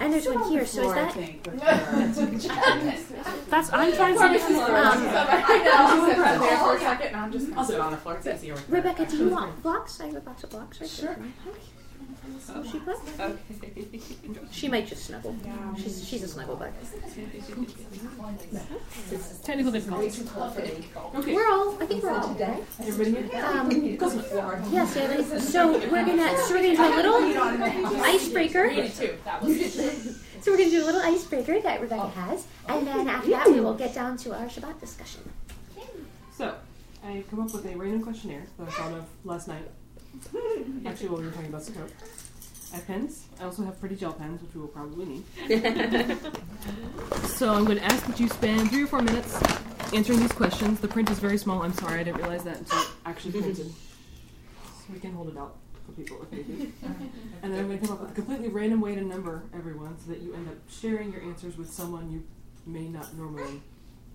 And there's one here. So is that? That's I'm trying to. Um, for a second, and I'm just on the floor. It's easier. with Rebecca, do you want blocks? I have a box of blocks right Sure. there. Will she put? She might just snuggle. She's she's a snuggle bug. Technical difficulties. Okay. We're all. I think we're all. Right? Everybody here? Um, yes, yeah, so we're gonna so we're gonna do a little icebreaker. So we're gonna do a little icebreaker that Rebecca has, and then after that we will get down to our Shabbat discussion. So, I come up with a random questionnaire that I thought of last night. Actually, while we were talking about Sukkot. I have pens. I also have pretty gel pens, which we will probably need. so I'm going to ask that you spend three or four minutes answering these questions. The print is very small. I'm sorry, I didn't realize that until it actually printed. So we can hold it out for people if they do. And then I'm going to come up with a completely random way to number everyone so that you end up sharing your answers with someone you may not normally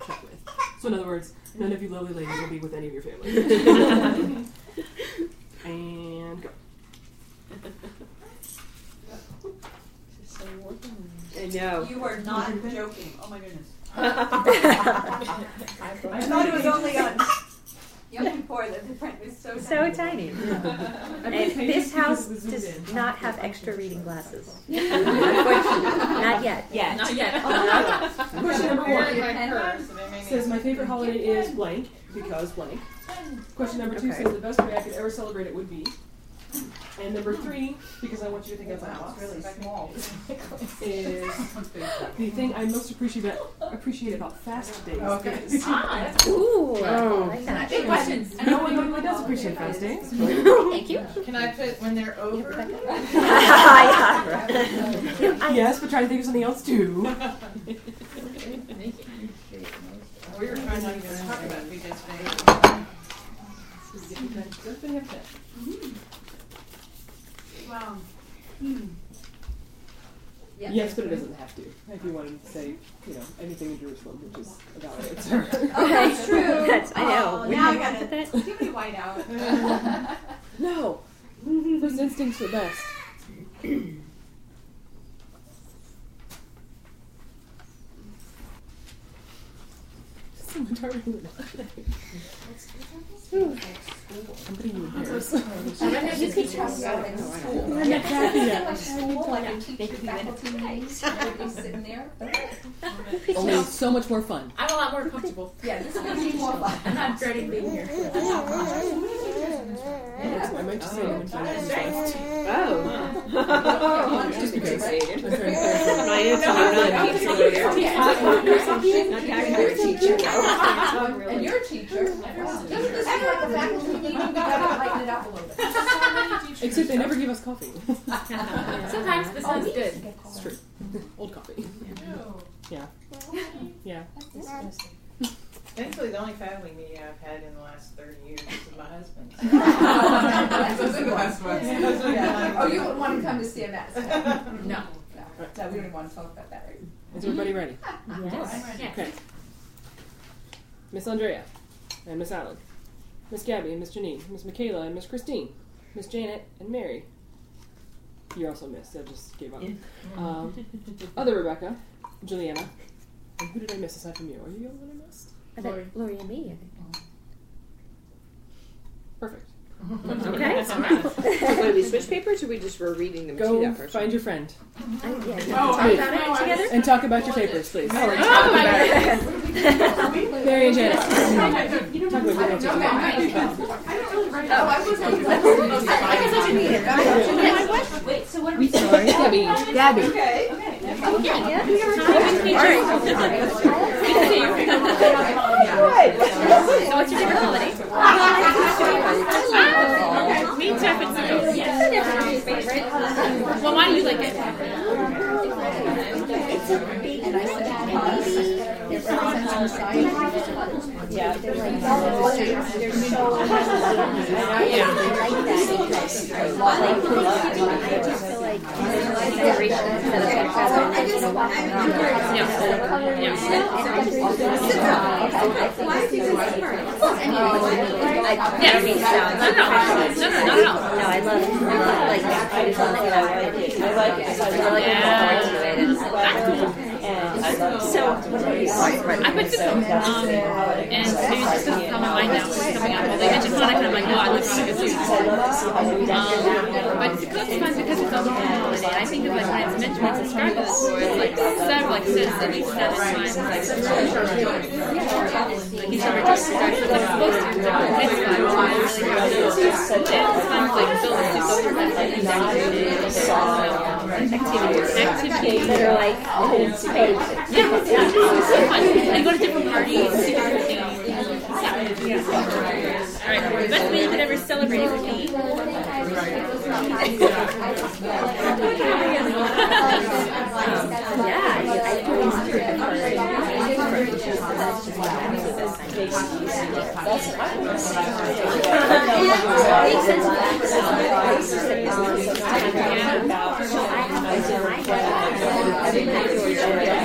chat with. So in other words, none of you lovely ladies will be with any of your family. And go. I know. You are not joking. Oh my goodness. I I thought it was only on Yom Kippur that the print was so So tiny. tiny. And this house does not have extra reading glasses. Not yet. Yeah. Not yet. Question number one one. says my favorite holiday is blank because blank. Question number two Okay. says the best way I could ever celebrate it would be. And number three, because I want you to think outside the box, really small. is the thing I most appreciate appreciate about fast days. Okay. Ah, is- Ooh, I like that. Big questions. no one normally does appreciate fast days. Thank you. Can I put when they're over? Yes, but try to think of something else too. We were trying not to talk about because Everybody have that. Wow. Yes, but it doesn't have to. If you wanted to say, you know, anything in Jerusalem, which is about it. So. Oh, that's true. That's- I know. Oh, We now I got put it. that. Give me white out. No. First instincts are best. Someone tell me who it is. I'm putting you in. You could trust them in school. I'm not happy In yet. my school, like a teacher faculty meetings, I'd be sitting there. Only so much more fun. I'm a lot more comfortable. Yeah, this is gonna be more fun. I'm not dreading being here. I might just say it when find out who's left. Oh. Just because. I'm trying to. My answer is not teacher. Not taxpayer teacher. And you're teacher. Doesn't this feel like a faculty meeting? Gotta lighten it up a little bit. Except they never give us coffee. Sometimes this sounds good. It's true. Old coffee. Yeah. Yeah. Thankfully, the only family meeting I've had in the last 30 years is my husband. Those are the best ones. Yeah. Oh, you wouldn't want to come to CMS? No. No, no, we don't want to talk about that right Is everybody ready? Yes. Yeah. Okay. Miss Andrea and Miss Allen, Miss Gabby and Miss Janine, Miss Michaela and Miss Christine, Miss Janet and Mary. You're also missed. I just gave up. Um, other Rebecca, Juliana, and who did I miss aside from you? Are you the only one I missed? I bet Lori and me. I think. Perfect. Okay. So what, do we switch papers or we just were reading them to Go that person? find your friend I, yeah, you Oh, talk I- about it I together. and talk about your papers, please. Oh my Mary and Janet. talk about your answers. Oh, I wasn't. Wait, so what are we Sorry, Gabby. Gabby. Okay. So what's your favorite holiday? Me too, it's. Yes. Well, why do you like it? It's. Yeah. I like that I just feel like no, no, no, no, no. I love, I I just love. I like it. Put some um, and just it's on mind now. It's coming up. They mentioned Hanukkah, and I'm like, oh, I Hanukkah too. Um, but fun because it's also a holiday. And I think of like when it's meant to be described as it's like several, like says at least seven times. Like, like you should rejoice, rejoice. It's like supposed to. It's like mitzvah. It's do. It's fun to like build a activities. Activities. That are like. Yeah, yeah. It's so fun. And go to different parties, different things. Right. Best way you could ever celebrate it with me. Yeah, I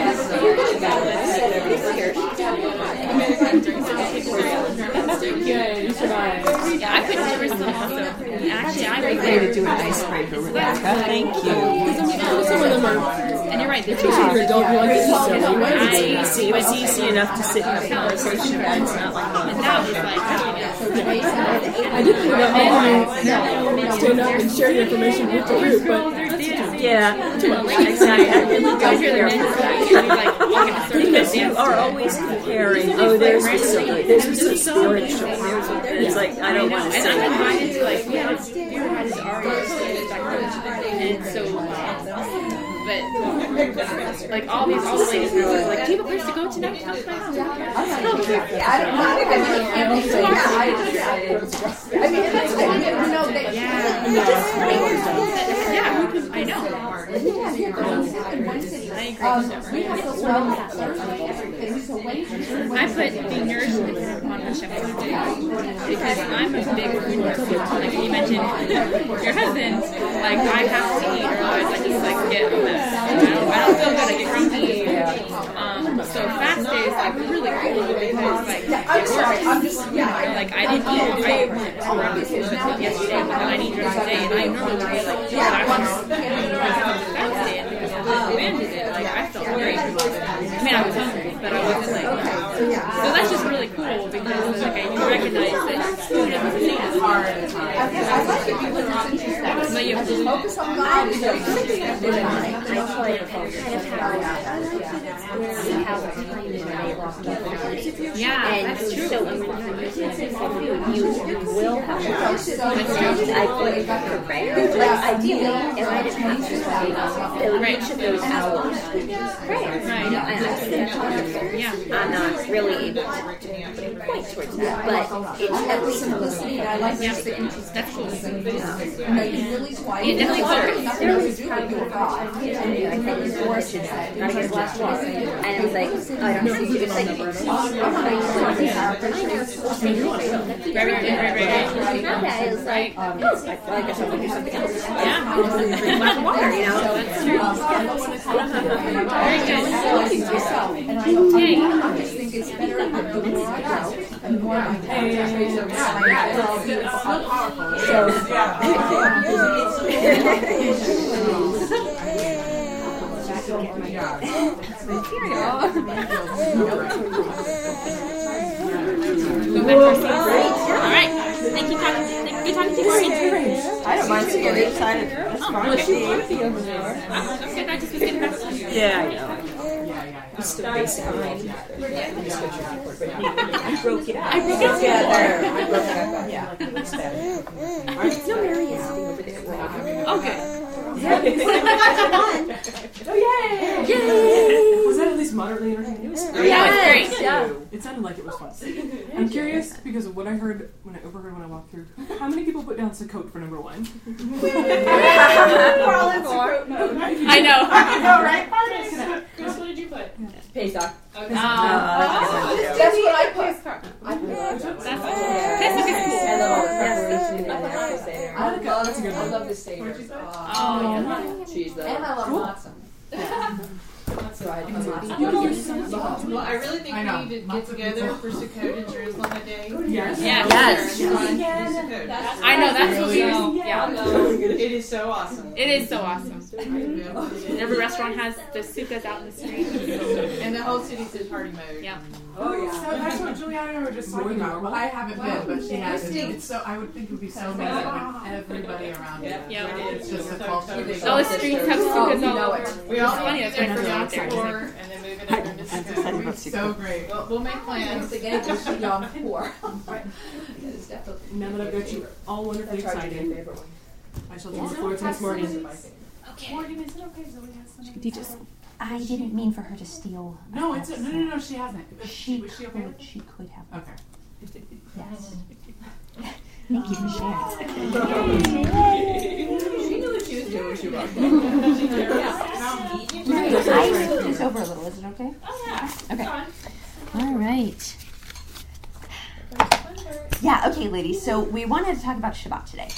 I couldn't never also. Actually, I Way to do an icebreaker, Rebecca. Thank you. Some of them are And you're right, the teaching your adult. I See, it was easy enough to sit in a conversation, but not think about having stand up and share the information with the group, but Yeah, exactly. I really don't hear the care. men say, like, walk in a Because you are always comparing, oh, there's this, there's this it's like, I don't want to And I'm invited to like, we had a, we were invited to Ari's and so, like all these, all the ladies were like, do you have a place to go tonight? To my house. Yeah, I know. Yeah. I know. I put being nourished and dependent upon Hashem every day because I'm a big food person. Like you mentioned, your husband, like I have to eat, or otherwise I just like get a mess. I don't, I don't feel good. I get grumpy. Um, so fast days like really cool because like it works. Know, like I didn't eat. I breakfast yesterday, but then I didn't eat during the day, and I normally would be like, yeah, fast day, and because I demanded it, like I felt great. I mean, I was hungry, but I wasn't like. So that's just really cool because like I oh, recognize that food is a thing. But you have to Focus on God. I feel like kind of how how time when they lost their Yeah, And that's true. so when you're using food, you, you will have to I think correct. Like ideally, if I didn't have to each of those hours would be prayer. Right. And I think wonderful. Yeah. I'm not really able to point towards that, but it's at least Simplicity, I like Yeah, just the interest. that's cool. You know, you really quiet. Yeah, definitely focus. Nothing to do with your God. I think it's worse than. And I was last walk, and I was like, I don't know, it's like, that, oh, it was like, oh, I guess I'll do something else. Yeah. Drink my water, you know? That's true. There you go. Looking to yourself. I don't, Yay. I just think it's better to do more out and more on Go back to our seats. All right. Thank you. Thank you, talking to you. I don't mind sitting on the other side of That's fine. Okay, I just was getting back to you. Yeah, I know. Oh, basic. I broke it up. I broke it together. I broke it up. Yeah. Mary is sitting over there. Okay. Oh yay! Yay! Was that at least least moderately entertaining. It was Yeah, it was great. Yeah. It sounded like it was fun. I'm curious because of what I heard when I overheard when I walked through. How many people put down Sukkot for number one? We're all in support mode. I know. know, right? Chris, what did you put? Pesach. Okay. Um, Uh, That's what I put. I put. that's Pesach is cool. I love all the preparation and the actual I love, That's a good I love the Seder. Where'd you? Oh, Cheese though. And I love Cool. matzah. So I do matzah. Well, I really think I know. we need to get together for Sukkot in Jerusalem that day. Yes. Yeah. Yes. Yes. I know that's what we. Yeah, It is so awesome. it is so awesome. And every restaurant has the sukkahs out in the street. And the whole city's in party mode. Yeah. Oh yeah. So that's what Juliana and I were just talking about. Well. I haven't been, but she has. It's so I would think it would be so amazing when everybody around you. Yeah. It's just a culture. All the streets have Oh, sukkahs all know over. it. We all funny, to that's get what there I'm for saying. four and then move it over to Sukkot. It's so great. We'll, we'll make plans. again, just Yom Kippur. It's definitely. Now that I've got you all wonderfully That's our excited, favorite one. I shall look forward to this morning. Morgan, is it okay? Zoe has some. Teach us. I didn't mean for her to steal. No, it's no, no, no. She hasn't. She was she okay? could. She could have. Okay. Yes. Thank you for sharing. She knew what she was doing when she walked in. I moved this over a little. Is it okay? Oh yeah. Okay. All right. Yeah. Okay, ladies. So we wanted to talk about Shabbat today,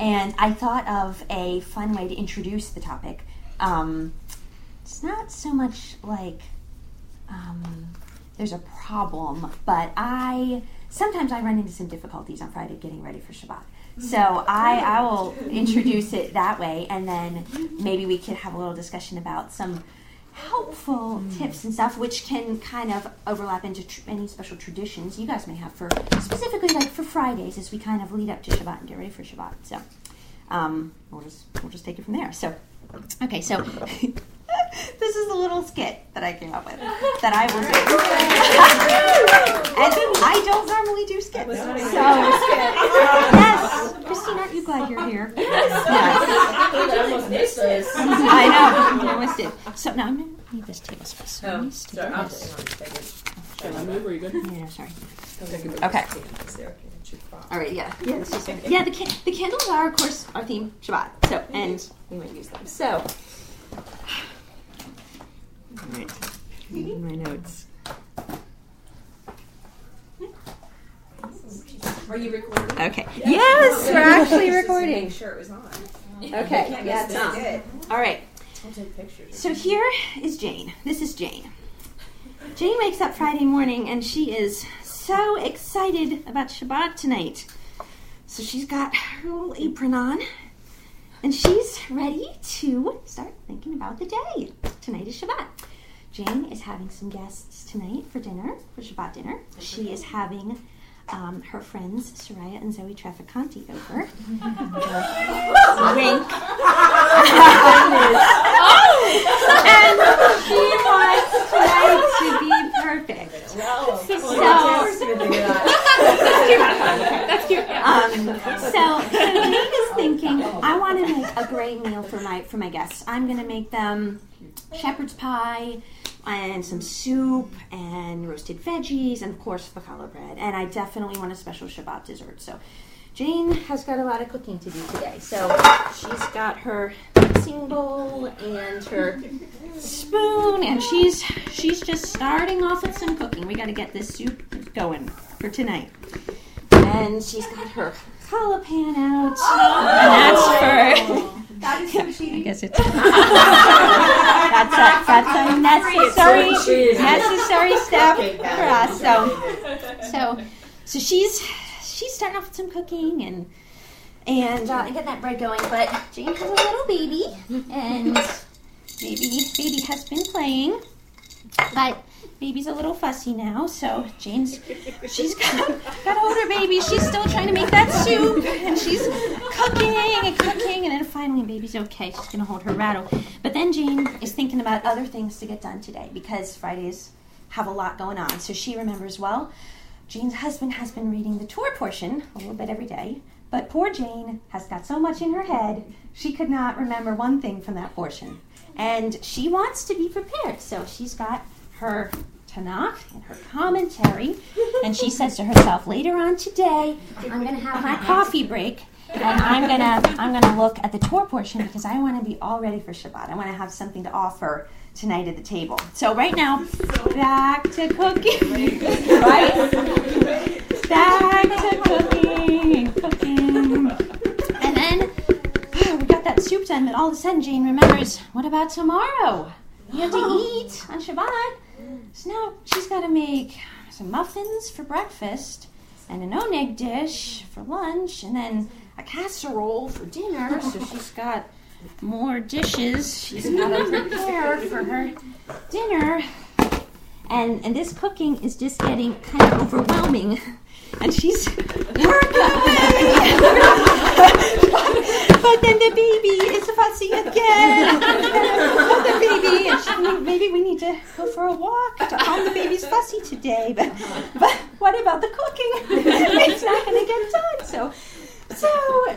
and I thought of a fun way to introduce the topic. Um, it's not so much like um, there's a problem, but I sometimes I run into some difficulties on Friday getting ready for Shabbat. So I, I will introduce it that way, and then maybe we could have a little discussion about some helpful tips and stuff, which can kind of overlap into tr- any special traditions you guys may have for specifically like for Fridays as we kind of lead up to Shabbat and get ready for Shabbat. So um, we'll just we'll just take it from there. So okay, so. this is a little skit that I came up with that I will do. and I don't normally do skits. So, yes, Christina, you glad you're here? Yes. I almost missed this. I know. I almost did. So now I'm going to need this table space. So let Oh, sorry. I'm this. Shall I move? Are you good? Yeah, sorry. Okay. Okay. All right, yeah. Yeah, this is, yeah the, can- the candles are, of course, our theme, Shabbat. So, and we might use them. So, all right. My notes. Are you recording? Okay. Yes, we're actually recording. sure it was on. Okay. Yeah, it's good. All right. I'll take pictures. So here is Jane. This is Jane. Jane wakes up Friday morning and she is so excited about Shabbat tonight. So she's got her little apron on and she's ready to start thinking about the day. Tonight is Shabbat. Jane is having some guests tonight for dinner, for Shabbat dinner. She is having um, her friends Soraya and Zoe Traficante over. Wink. and she wants tonight to be perfect. So, That's cute. Yeah. um, so, so Jane is thinking, I want to make a great meal for my for my guests. I'm going to make them shepherd's pie and some soup and roasted veggies and of course challah bread. And I definitely want a special Shabbat dessert. So. Jane has got a lot of cooking to do today. So she's got her mixing bowl and her spoon and she's she's just starting off with some cooking. We got to get this soup going for tonight. And she's got her challah pan out. And that's for That is so I guess it's that's a that's a necessary necessary step for us. So so so she's she's starting off with some cooking and and uh, and getting that bread going. But Jane has a little baby, and baby baby has been playing, but baby's a little fussy now. So Jane's she's got got older baby. She's still trying to make that soup, and she's cooking and cooking, and then finally baby's okay. She's gonna hold her rattle. But then Jane is thinking about other things to get done today because Fridays have a lot going on. So she remembers well. Jane's husband has been reading the Torah portion a little bit every day, but poor Jane has got so much in her head, she could not remember one thing from that portion. And she wants to be prepared, so she's got her Tanakh and her commentary, and she says to herself, later on today, I'm going to have my coffee break, and I'm going to I'm to look at the Torah portion because I want to be all ready for Shabbat. I want to have something to offer tonight at the table. So right now, back to cooking, right? Back to cooking, cooking, and then ah, we got that soup done. But all of a sudden, Jane remembers, what about tomorrow? We have to eat on Shabbat. So now she's got to make some muffins for breakfast and an oneg dish for lunch and then a casserole for dinner. So she's got more dishes she's got to prepare for her dinner. And, and this cooking is just getting kind of overwhelming. And she's working away. But then the baby is fussy again. the baby, she, maybe we need to go for a walk calm the baby's fussy today. But, but what about the cooking? it's not going to get done. So, so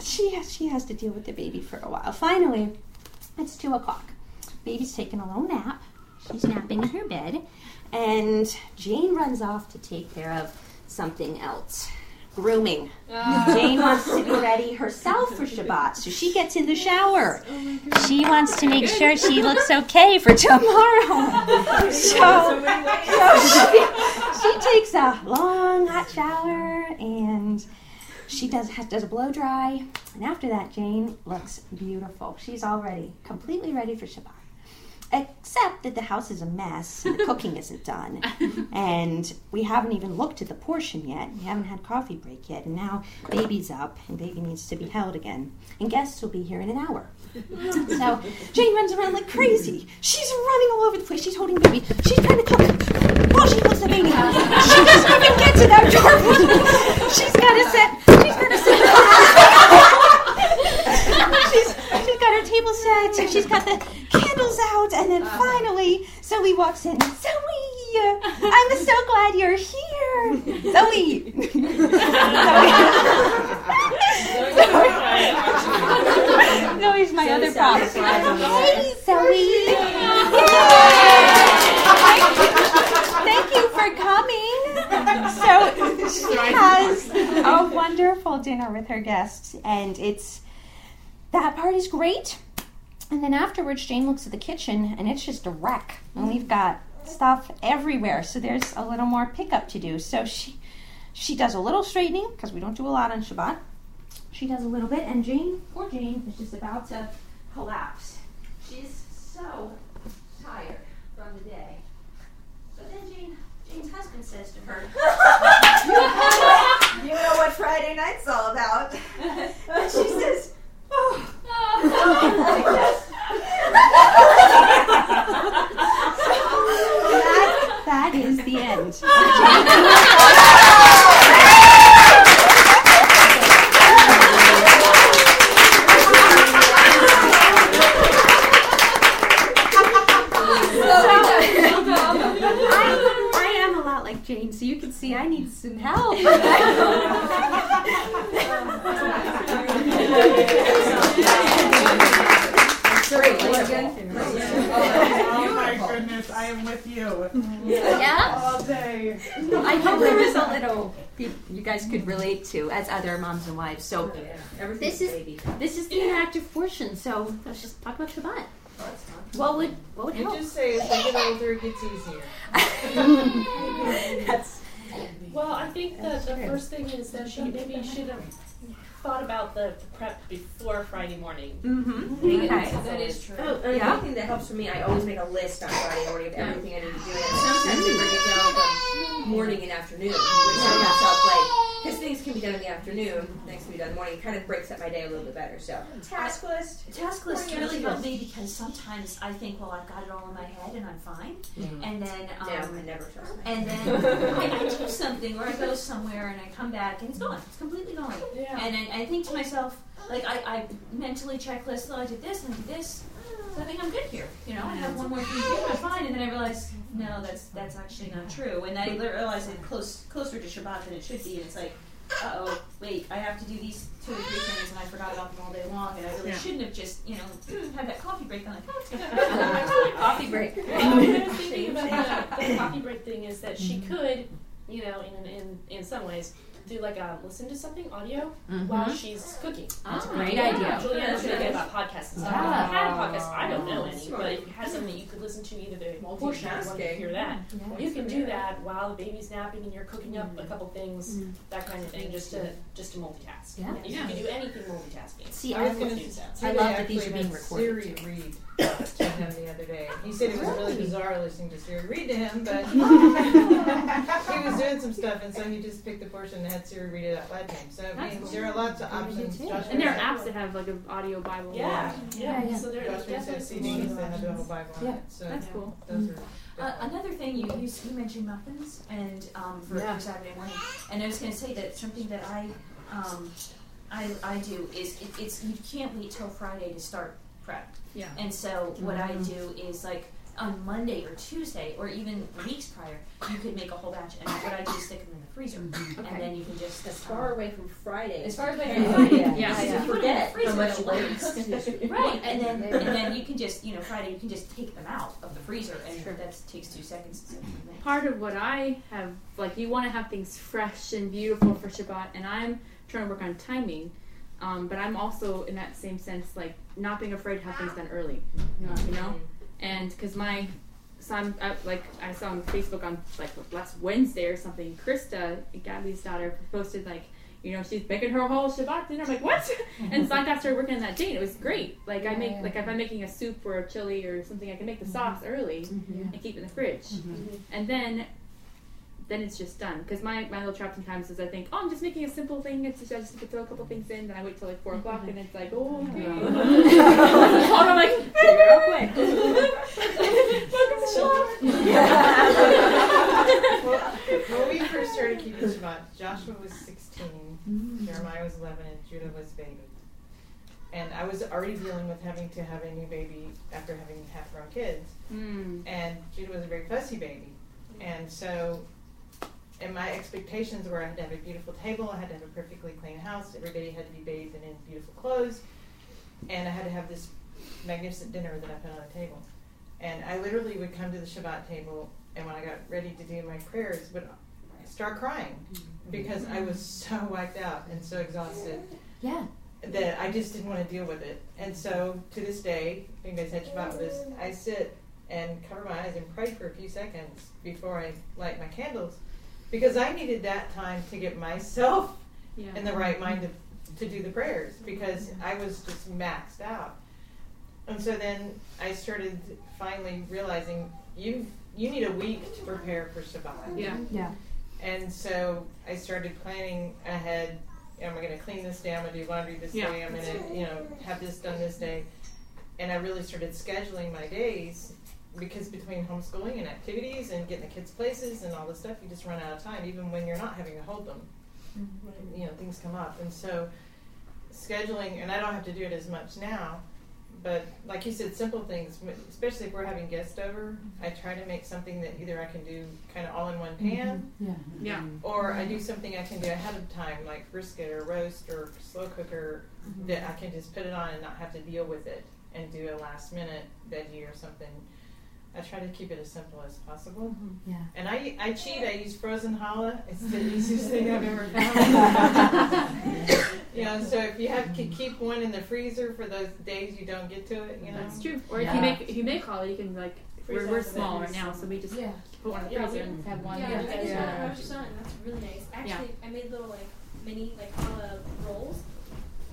she has, she has to deal with the baby for a while. Finally, it's two o'clock. Baby's taking a little nap. She's napping in her bed, and Jane runs off to take care of something else. Grooming. Jane wants to be ready herself for Shabbat, so she gets in the shower. She wants to make sure she looks okay for tomorrow. So, so she, she takes a long hot shower and she does has, does a blow dry, and after that, Jane looks beautiful. She's already completely ready for Shabbat. Except that the house is a mess and the cooking isn't done. And we haven't even looked at the portion yet. We haven't had coffee break yet. And now baby's up and baby needs to be held again. And guests will be here in an hour. So Jane runs around like crazy. She's running all over the place. She's holding baby. She's trying to cook while she holds the baby. She doesn't even get to that door. She's got to set. She's got to set. she's, she's got her table set. and She's got the out, and then finally, Zoe walks in. Zoe, I'm so glad you're here. Zoe. Zoe. Zoe's my other prop. Hey, Zoe. Thank you for coming. So she has a wonderful dinner with her guests, and it's that part is great. And then afterwards, Jane looks at the kitchen, and it's just a wreck. And we've got stuff everywhere, so there's a little more pickup to do. So she she does a little straightening because we don't do a lot on Shabbat. She does a little bit, and Jane, poor Jane, is just about to collapse. She's so tired from the day. But then Jane, Jane's husband says to her, You know what Friday night's all about. And she says. That, that is the end. see I need some help. Oh my goodness, I am with you. Yeah? All day. I hope there is a little you you guys could relate to as other moms and wives. So this is this is the inactive portion. So let's just talk about Shabbat. What would what would You help? just say as we get older, it gets easier. That's Well, I think that the first thing is that she maybe should have thought about the prep before Friday morning. mm-hmm. Okay. That is true. Oh, and Yeah. one thing that helps for me, I always make a list on Friday morning of everything I need to do. And sometimes I break it down from morning and afternoon. Which I myself like, because things can be done in the afternoon, things can be done in the morning. It kind of breaks up my day a little bit better. So task list. Task lists really help me because sometimes I think, well, I've got it all in my head and I'm fine, and then um, Yeah, I never trust and then I, I do something or I go somewhere and I come back and it's gone. It's completely gone. Yeah. And I, I think to myself, like I, I mentally checklist, oh, I did this and I did this. So I think I'm good here. You know, I have one more thing to do, I'm fine. And then I realize, no, that's that's actually not true. And I realize it close closer to Shabbat than it should be. And it's like, uh oh, wait, I have to do these two or three things and I forgot about them all day long, and I really Yeah. shouldn't have just, you know, had that coffee break. I'm like, oh, it's Coffee break. Well, I was thinking about the, the coffee break thing is that she could, you know, in in in some ways, do like a listen to something audio mm-hmm. while she's cooking. That's a Um, great yeah, idea. Juliana's really good about podcasts and stuff. Yeah. If you had podcasts, I don't know any, but if you had something that you could listen to either the portion or you to hear that, you can do that while the baby's napping and you're cooking up a mm-hmm. couple things, mm-hmm. that kind of thing, just to just to multitask. Yeah. You can do anything multitasking. See, I I was gonna Use that. I love that these are being recorded, Siri read to him the other day. He said it was really bizarre listening to Siri read to him, but he was doing some stuff, and so he just picked the portion and had Siri read it out loud to him. So I mean, there are lots of options. Joshua And there are said- apps that have like an audio Bible. Yeah, yeah, yeah. So there, there's Joshua definitely CDs that have the whole Bible on Yeah. it. So That's cool. those are. Uh, another thing you you, you mentioned muffins and um, for, Yeah. for Saturday morning, and I was going to say that something that I um, I, I do is it, it's you can't wait till Friday to start prep. Yeah. And so what I do is like on Monday or Tuesday or even weeks prior, you could make a whole batch, and what I do is stick them in the freezer, and then you can just As far away from Friday. as far away from Friday, Yeah. Yeah. because if you put it in the freezer, How much it'll last. waste. Right, and then and then you can just you know Friday you can just take them out of the freezer, and Sure. that takes two seconds. Part of what I have, like, you want to have things fresh and beautiful for Shabbat, and I'm trying to work on timing. Um, but I'm also, in that same sense, like not being afraid to have things done early. You know, and because my son, I, like I saw on Facebook on like last Wednesday or something, Krista, Gabby's daughter, posted like. You know, she's making her whole Shabbat dinner. I'm like, what? and so I got started working on that date. It was great. Like I make, like if I'm making a soup or a chili or something, I can make the mm-hmm. sauce early mm-hmm. and keep it in the fridge. Mm-hmm. And then, then it's just done. Because my, my little trap sometimes is I think, oh, I'm just making a simple thing. It's just I just need to throw a couple things in. Then I wait till like four o'clock, and it's like, oh, okay. and I'm like, figure out quick. Welcome to well, when we first started keeping Shabbat, Joshua was 16, Jeremiah was 11, and Judah was baby. And I was already dealing with having to have a new baby after having half grown kids. Mm. And Judah was a very fussy baby. And so, and my expectations were I had to have a beautiful table, I had to have a perfectly clean house, everybody had to be bathed and in beautiful clothes, and I had to have this magnificent dinner that I put on the table. And I literally would come to the Shabbat table, and when I got ready to do my prayers, would start crying mm-hmm. because I was so wiped out and so exhausted Yeah. that I just didn't want to deal with it. And so to this day, you guys had Shabbat with this, I sit and cover my eyes and pray for a few seconds before I light my candles because I needed that time to get myself Yeah. in the right mind to, to do the prayers because I was just maxed out. And so then I started finally realizing you you need a week to prepare for Shabbat. Yeah. Yeah. And so I started planning ahead. Am I going to clean this day? I'm going to do laundry this Yeah. day. I'm going to, you know, have this done this day. And I really started scheduling my days because between homeschooling and activities and getting the kids places and all this stuff, you just run out of time, even when you're not having to hold them. Mm-hmm. You know, things come up. And so scheduling, and I don't have to do it as much now, but like you said, simple things, especially if we're having guests over, I mm-hmm. try to make something that either I can do kind of all in one pan. Mm-hmm. Yeah. Yeah. Or I do something I can do ahead of time, like brisket or roast or slow cooker, that I can just put it on and not have to deal with it and do a last minute veggie or something. I try to keep it as simple as possible. Yeah. And I, I cheat. I use frozen challah. It's the easiest thing I've ever found. you know, so if you have to keep one in the freezer for those days you don't get to it, you know. That's true. Or if you make if you make challah, you can like Freeze we're, we're small right now, so we just Yeah. put one in the freezer we- and have one. Yeah, Yeah. I just Yeah. yeah. Rosh Hashanah, and that's really nice. Actually, I made little like mini like challah rolls,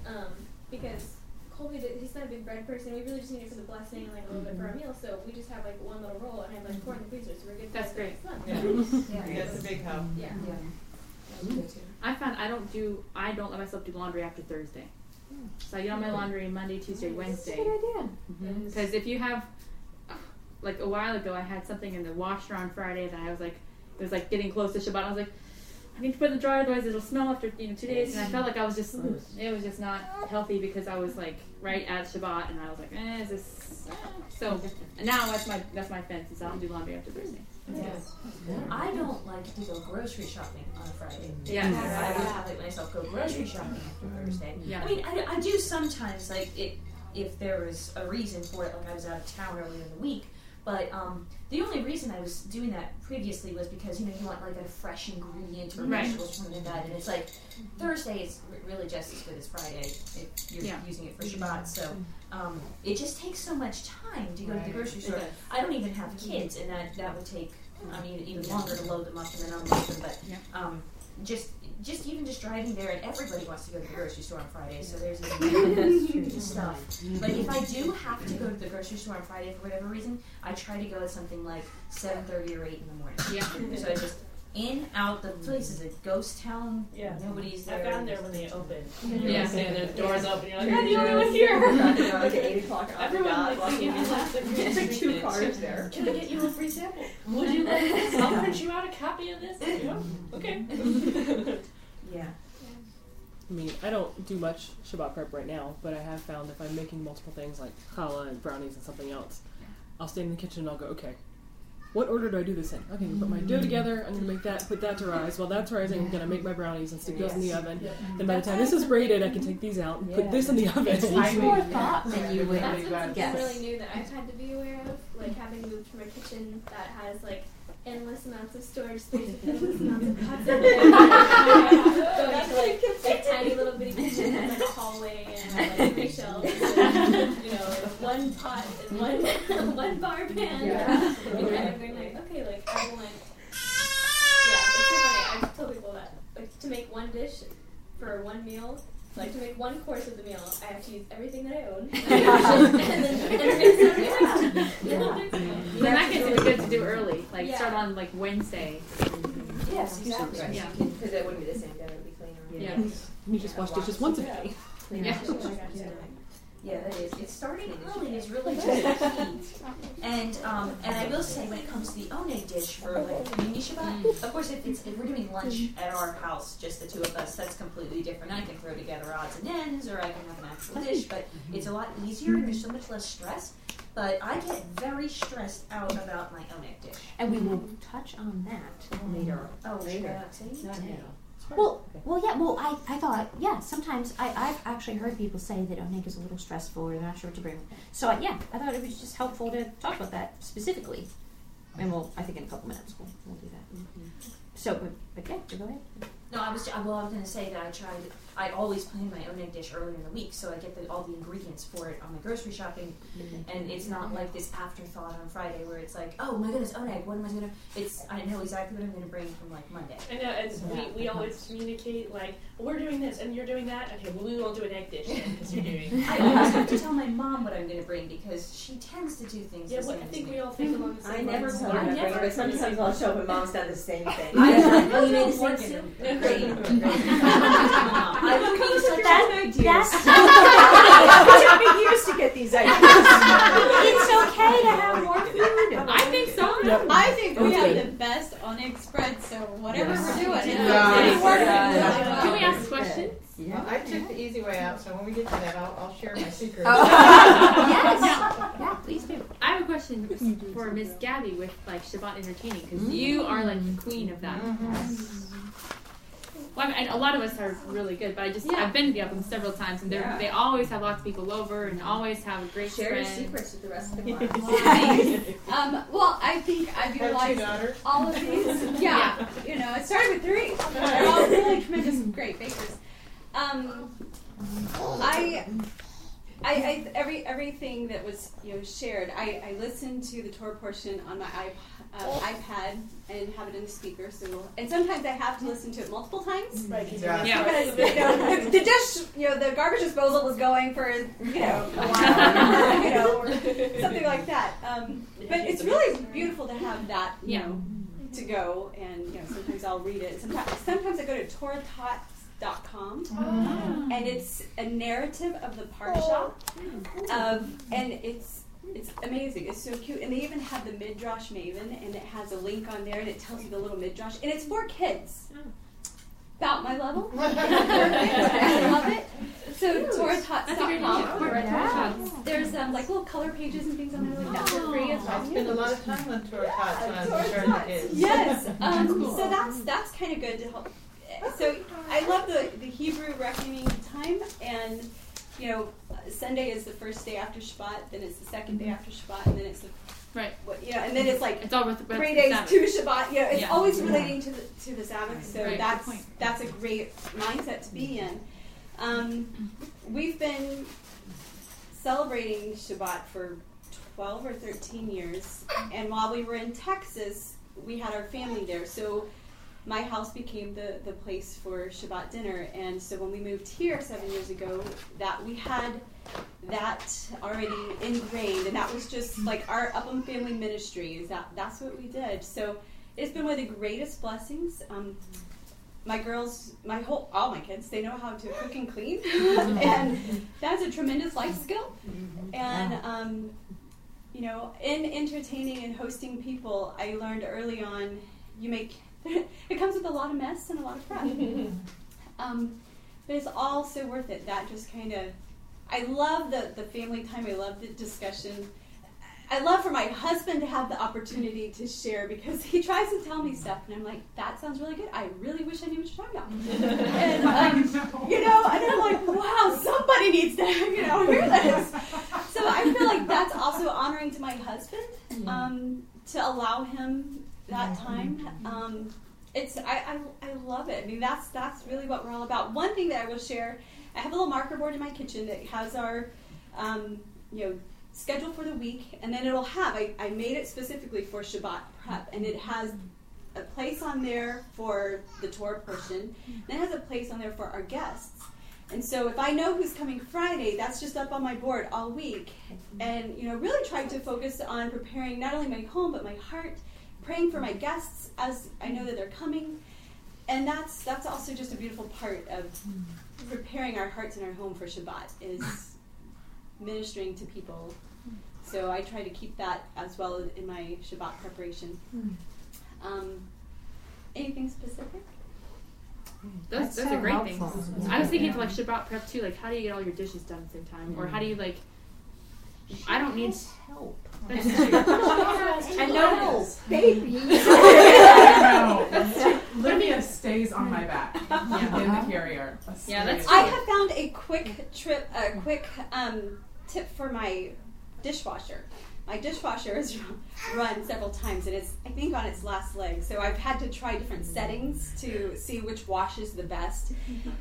um, because Colby he's not a big bread person. We really just need it for the blessing and like a little bit for our meal. So we just have like one little roll, and I have like four in the freezer, so we're good. That's great. next month. Yeah. That's a big help. Yeah. I found I don't do I don't let myself do laundry after Thursday. So I get on my hmm. laundry Monday, Tuesday, Wednesday. Good idea. Because if you have, like a while ago, I had something in the washer on Friday that I was like, it was like getting close to Shabbat. I was like, I need to put in the dryer, otherwise it'll smell after you know two days. And I felt like I was just, it was just not healthy because I was like right at Shabbat, and I was like, eh, is this? So and now that's my that's my fence is I don't do laundry after Thursday. Yes. I don't like to go grocery shopping on a Friday. Yeah. I would have like myself go grocery shopping after Thursday. Yeah. I mean, I, I do sometimes, like, it, if there was a reason for it, like I was out of town earlier in the week. But um, the only reason I was doing that previously was because, you know, you want like a fresh ingredient or Right. vegetable or something like that. And it's like, Thursday is r- really just as good as Friday if you're Yeah. using it for Shabbat. So um, it just takes so much time to go to the grocery store. does. I don't even have kids, and that that would take I mean even longer to load them up and then unload them. But Yeah. um, just just even just driving there, and everybody wants to go to the grocery store on Friday, so there's even stuff. But if I do have to go to the grocery store on Friday for whatever reason, I try to go at something like seven thirty or eight in the morning. Yeah. So I just in out the place is a ghost town. Yeah. Nobody's I've there. when they open. Yeah. Yeah. Saying the doors open. You're like, You're I'm the only one Trying here. to go like at eight o'clock on Everyone dot, like walking came in. in like two cars there. Can I get you a free sample? Would you like this? I'll print you out a copy of this. Yeah. Okay. Yeah. I mean, I don't do much Shabbat prep right now, but I have found if I'm making multiple things like challah and brownies and something else, I'll stay in the kitchen and I'll go, okay, what order do I do this in? Okay, I'm gonna put my dough together, I'm gonna make that, put that to rise. While that's rising, I'm gonna make my brownies and stick those in the oven. Then by the time this is braided, I can take these out and put this in the oven. It's Takes I more thought than you would. That's something Yes. really new that I've had to be aware of, like having moved from a kitchen that has like endless amounts of storage space with endless amounts of pots and pans. going to like a tiny little bitty kitchen with like a hallway and like three shelves, and, you know, one pot and one one bar pan. Yeah. And kind of being like, okay, like I want. Yeah, it's so funny. I tell people that like to make one dish for one meal. Like to make one course of the meal, I have to use everything that I own, and then and mix everything. Yeah. Then that gets it good to do early. Like Yeah. start on like Wednesday. Yes, exactly. Right. Yeah. Because it wouldn't be the same dough, it would be cleaner. Yeah. You just wash dishes once a day. Yeah. Yeah, that is. It's starting early is really just the key. And um, and I will say when it comes to the oneg dish for like community Shabbat, of course if it's if we're doing lunch at our house, just the two of us, that's completely different. I can throw together odds and ends, or I can have an actual dish, but it's a lot easier and there's so much less stress. But I get very stressed out about my oneg dish. And we will touch on that later. Oh, Later. see? Not now. Well, well, yeah. Well, I, I thought, yeah. Sometimes I, I've actually heard people say that oneg is a little stressful, or they're not sure what to bring. So I, yeah, I thought it was just helpful to talk about that specifically. And we'll, I think, in a couple minutes we'll, we'll do that. Mm-hmm. So, but, but yeah, go ahead. No, I was well. I was going to say that I tried. I always plan my oneg dish earlier in the week, so I get the, all the ingredients for it on my grocery shopping, mm-hmm. and it's not like this afterthought on Friday where it's like, oh my goodness, oneg. What am I gonna? It's I know exactly what I'm gonna bring from like Monday. I know, and we, we always communicate like we're doing this and you're doing that. Okay, well we won't do an oneg dish because you're doing. I always have to tell my mom what I'm gonna bring because she tends to do things. Yeah, the well, I as think me. we all think along the I same never lines. tell her I to bring never- but sometimes I'll show up and mom's done the same thing. I know. Oh, you made the same Work soup. it. Great. I'm cooking such That- good that's- It took me years to get these ideas. it's okay to have more food. I think so. I think we have the best oneg spread, so whatever Yes. we're doing, it's Yeah. it's working. Yeah. Can we ask questions? Well, I took the easy way out, so when we get to that, I'll, I'll share my secret. Oh. yes. Yeah, please do. I have a question for Miss Gabby with like Shabbat entertaining because mm. you are like the queen of that. Mm-hmm. Well, I mean, a lot of us are really good, but I just Yeah. I've been to the oven several times, and they yeah. they always have lots of people over and always have a great Share your spread. secrets with the rest of the class. Um, well, I think I've Have two utilized all of these. Yeah, you know, it started with three. They're all really tremendous, great bakers. Um, I, I, I, every everything that was you know shared, I, I listened to the Torah portion on my iP- uh, iPad and have it in the speaker. So, we'll, and sometimes I have to listen to it multiple times. Right, 'cause Yeah. Yeah. Because you know, the, the dish, you know, the garbage disposal was going for you know a while, or, you know, or something like that. Um, but it's really beautiful to have that, you Yeah. know, to go and you know sometimes I'll read it. Sometimes sometimes I go to torahtots.com and it's a narrative of the parsha of and it's it's amazing. It's so cute, and they even have the midrash maven, and it has a link on there, and it tells you the little midrash, and it's for kids. About my level, I love it. So That's a great torahtots.com. Torah Tots. There's um, like little color pages and things on there like that for free as well. I spend a lot of time on Torah Tots when I was in of kids. Yes. Um, Cool. So that's that's kind of good to help. So I love the the Hebrew reckoning time, and you know, Sunday is the first day after Shabbat, then it's the second day after Shabbat, and then it's the Right. what, you know, and then it's like It's all with, with three days Sabbath. to Shabbat. You know, it's Yeah. always relating to the to the Sabbath. So Right, that's point. that's a great mindset to be in. Um, we've been celebrating Shabbat for 12 or 13 years, and while we were in Texas, we had our family there. So my house became the, the place for Shabbat dinner, and so when we moved here seven years ago, that we had that already ingrained, and that was just like our Upham family ministry. Is that that's what we did. So it's been one of the greatest blessings. Um, my girls, my whole, all my kids, they know how to cook and clean, and that's a tremendous life skill. And um, you know, in entertaining and hosting people, I learned early on, you make it comes with a lot of mess and a lot of prep. um, but it's all so worth it. That just kind of, I love the the family time. I love the discussion. I love for my husband to have the opportunity to share because he tries to tell me stuff, and I'm like, that sounds really good. I really wish I knew what you're talking about. and um, you know, and I'm like, wow, somebody needs to, you know, hear this. So I feel like that's also honoring to my husband um, to allow him that time. Um, it's I, I, I love it. I mean, that's that's really what we're all about. One thing that I will share, I have a little marker board in my kitchen that has our, um, you know, schedule for the week, and then it'll have. I, I made it specifically for Shabbat prep, and it has a place on there for the Torah portion, then it has a place on there for our guests. And so if I know who's coming Friday, that's just up on my board all week. And you know, really trying to focus on preparing not only my home but my heart, praying for my guests as I know that they're coming. And that's that's also just a beautiful part of preparing our hearts and our home for Shabbat is ministering to people. So I try to keep that as well in my Shabbat preparation. Um, anything specific? That's, That's that's so a great helpful. thing. I was thinking for like Shabbat prep too, like how do you get all your dishes done at the same time? Or how do you like I don't need help. That's true. And no help. Baby. No. Livia stays on my back in the carrier. Yeah, that's I have found a quick trip, a quick um, tip for my dishwasher. My dishwasher has run several times, and it's I think on its last leg. So I've had to try different settings to see which washes the best.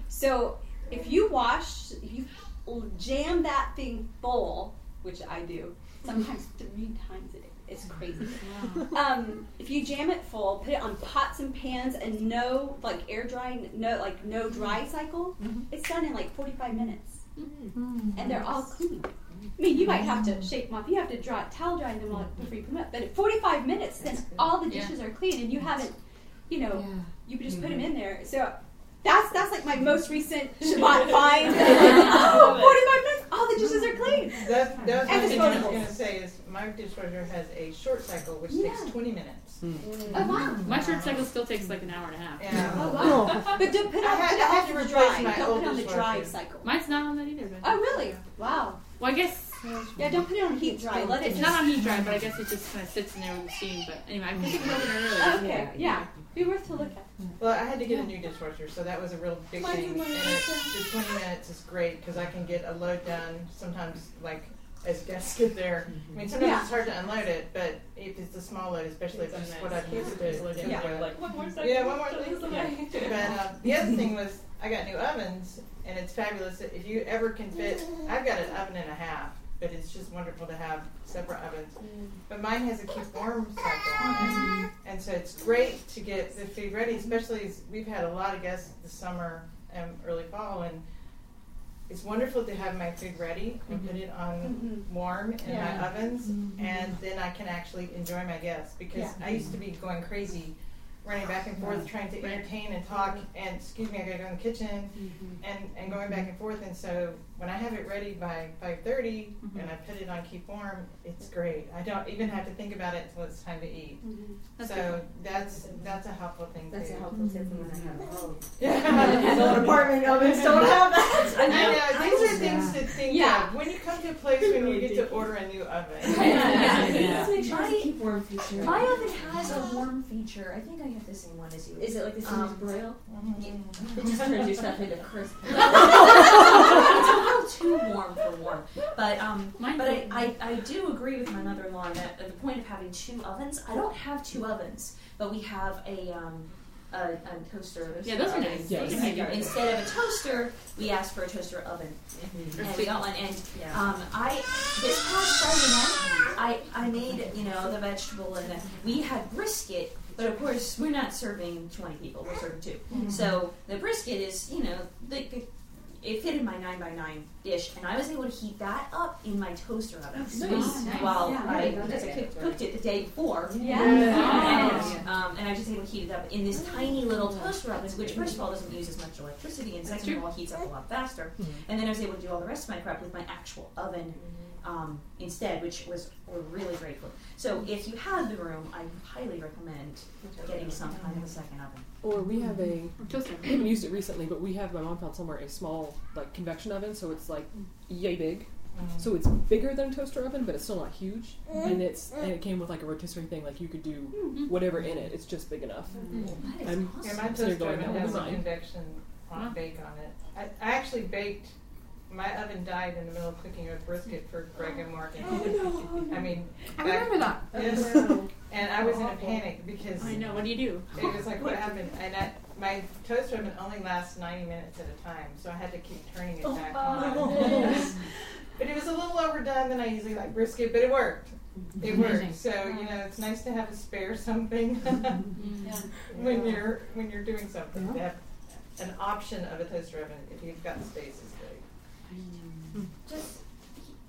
So if you wash, if you jam that thing full, which I do, sometimes three times a day. It's crazy. Um, if you jam it full, put it on pots and pans, and no like air drying, no like no dry mm-hmm. cycle. Mm-hmm. It's done in like forty five minutes, mm-hmm. and they're all clean. I mean, you might have to shake them off. You have to dry towel dry them all before you put them up. But at forty five minutes, then all the dishes are clean, and you haven't, you know, you just put them in there. So. That's that's like my most recent Shabbat find. oh, 45 minutes, all the dishes are clean. That, that was And one thing I was going to say is my dishwasher has a short cycle which takes 20 minutes. Hmm. Oh wow. My short cycle still takes like an hour and a half. Yeah. Oh wow. Oh. But don't put it I on, had- put I had on to the replace dry. my Don't old put it on the dry cycle. Mine's not on that either, but Oh really? Wow. well I guess Yeah, don't put it on heat dry. Let it it's not on heat dry, but I guess it just kinda sits in there with the steam. But anyway, I think we can open it early. Okay, yeah. Be worth to look at. Well, I had to get a new dishwasher, so that was a real big thing. And one it, the 20 minutes is great because I can get a load done sometimes, like as guests get there. I mean, sometimes Yeah. it's hard to unload it, but if it's a small load, especially if it's what I'm used to, Yeah. uh, Like one more second. Yeah, one more thing. But uh, the other thing was I got new ovens, and it's fabulous. If you ever can fit, I've got an oven and a half, but it's just wonderful to have separate ovens. Mm. But mine has a keep warm cycle on it, mm-hmm. and so it's great to get the food ready. Especially as we've had a lot of guests this summer and early fall, and it's wonderful to have my food ready and put mm-hmm. it on Mhm. warm in Yeah. my ovens, mm-hmm. and then I can actually enjoy my guests because Yeah. I used to be going crazy running back and forth trying to entertain and talk and excuse me I gotta go in the kitchen and and going back and forth and so when I have it ready by 5:30 mm-hmm. and I put it on keep warm it's great I don't even have to think about it until it's time to eat mm-hmm. That's so good. that's that's a helpful thing That's too a helpful tip from when I have mm-hmm. a home. Yeah. And old apartment ovens don't have that. I know. These are things Yeah. to think Yeah. of when you come to a place when you get to order a new oven. Yeah. Let's make sure My- a keep warm feature. My oven has a warm feature. I think I have the same one as you. Is it like the Sims Um, broil? Yeah. It just turns your stuff into crisp. Little too warm for warm, but um, but I, I, I do agree with my mother-in-law that at the point of having two ovens. I don't have two ovens, but we have a um, a, a toaster. Yeah, those are nice. Yes. Nice. Instead of a toaster, we asked for a toaster oven, and we got one. And Yeah. um, I this past Friday night, I I made you know the vegetable and the, we had brisket. But of course, we're not serving 20 people. We're serving 2 Mhm. So the brisket is, you know, the, it fit in my nine by nine dish, and I was able to heat that up in my toaster oven Nice. Nice. while Yeah, I yeah, because I cooked, cooked it the day before. Yeah. And, um, and I was just able to heat it up in this tiny little toaster oven, which first of all doesn't use as much electricity, and second of all heats up a lot faster. And then I was able to do all the rest of my prep with my actual oven um, instead, which was we're really grateful. So if you have the room, I highly recommend getting some kind of a second oven. Or we have a toaster. We haven't used it recently, but we have my mom found somewhere a small like convection oven, so it's like yay big. Mm. So it's bigger than a toaster oven, but it's still not huge. Mm. And it's and it mm. came with like a rotisserie thing, like you could do mm-hmm. whatever in it. It's just big enough. Mm-hmm. That is I'm Yeah, my sitting toaster going, oven "That has a convection on bake on it. I, I actually baked. My oven died in the middle of cooking a brisket for Greg and Mark. And oh, oh, I mean, I remember that. Yes. and I was in a panic because I know. What do you do? It was like, what happened? And I, my toaster oven only lasts 90 minutes at a time, so I had to keep turning it oh, back on. but it was a little overdone than I usually like brisket, but it worked. It worked. So you know, it's nice to have a spare something when you're when you're doing something. To have an option of a toaster oven if you've got space great. Just